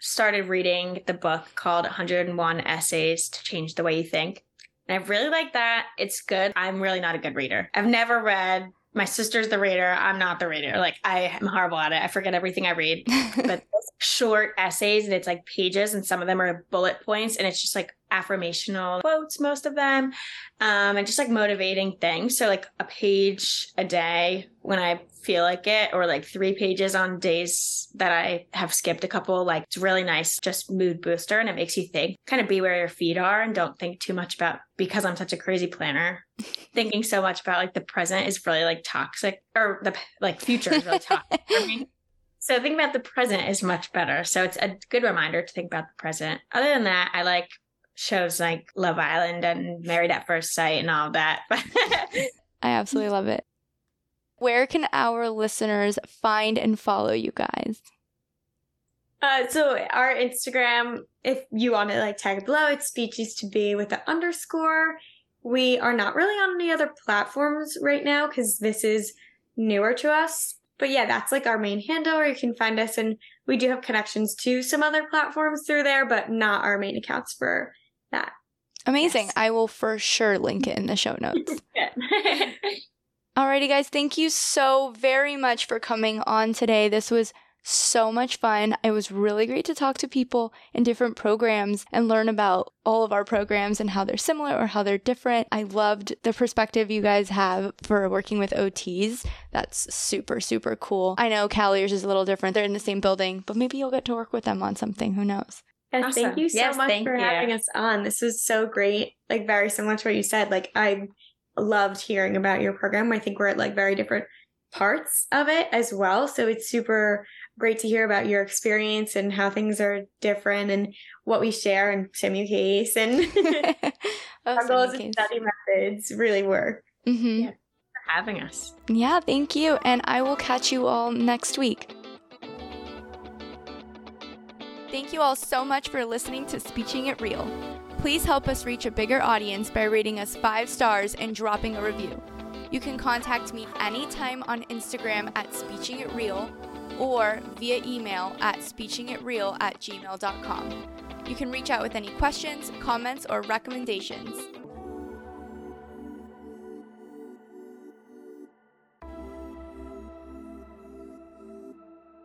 started reading the book called 101 Essays to Change the Way You Think. And I really like that. It's good. I'm really not a good reader. I've never read my sister's the reader. I'm not the reader. Like I am horrible at it. I forget everything I read. but short essays and it's like pages and some of them are bullet points and it's just like affirmational quotes, most of them, um, and just like motivating things. So like a page a day when I feel like it, or like three pages on days that I have skipped a couple. Like it's really nice, just mood booster, and it makes you think, kind of be where your feet are, and don't think too much about because I'm such a crazy planner. thinking so much about like the present is really like toxic, or the like future is really toxic for me. So thinking about the present is much better. So it's a good reminder to think about the present. Other than that, I like shows like Love Island and Married at First Sight and all that. I absolutely love it. Where can our listeners find and follow you guys? Uh, so our Instagram, if you want to like tag below, it's speechies to be with the underscore. We are not really on any other platforms right now because this is newer to us. But yeah, that's like our main handle, or you can find us, and we do have connections to some other platforms through there, but not our main accounts for that. Amazing. Yes. I will for sure link it in the show notes. Alrighty, guys, thank you so very much for coming on today. This was so much fun. It was really great to talk to people in different programs and learn about all of our programs and how they're similar or how they're different. I loved the perspective you guys have for working with OTs. That's super, super cool. I know Kali's is a little different. They're in the same building, but maybe you'll get to work with them on something. Who knows? Awesome. Thank you so yes, much for you. having us on. This was so great. Like very similar to what you said. Like I loved hearing about your program. I think we're at like very different parts of it as well. So it's super great to hear about your experience and how things are different and what we share and Simucase and our goals and study methods really work. Mm-hmm. Yeah, for having us. Yeah, thank you. And I will catch you all next week. Thank you all so much for listening to Speeching It Real. Please help us reach a bigger audience by rating us five stars and dropping a review. You can contact me anytime on Instagram at Speeching It Real or via email at speechingitreal at gmail.com. You can reach out with any questions, comments, or recommendations.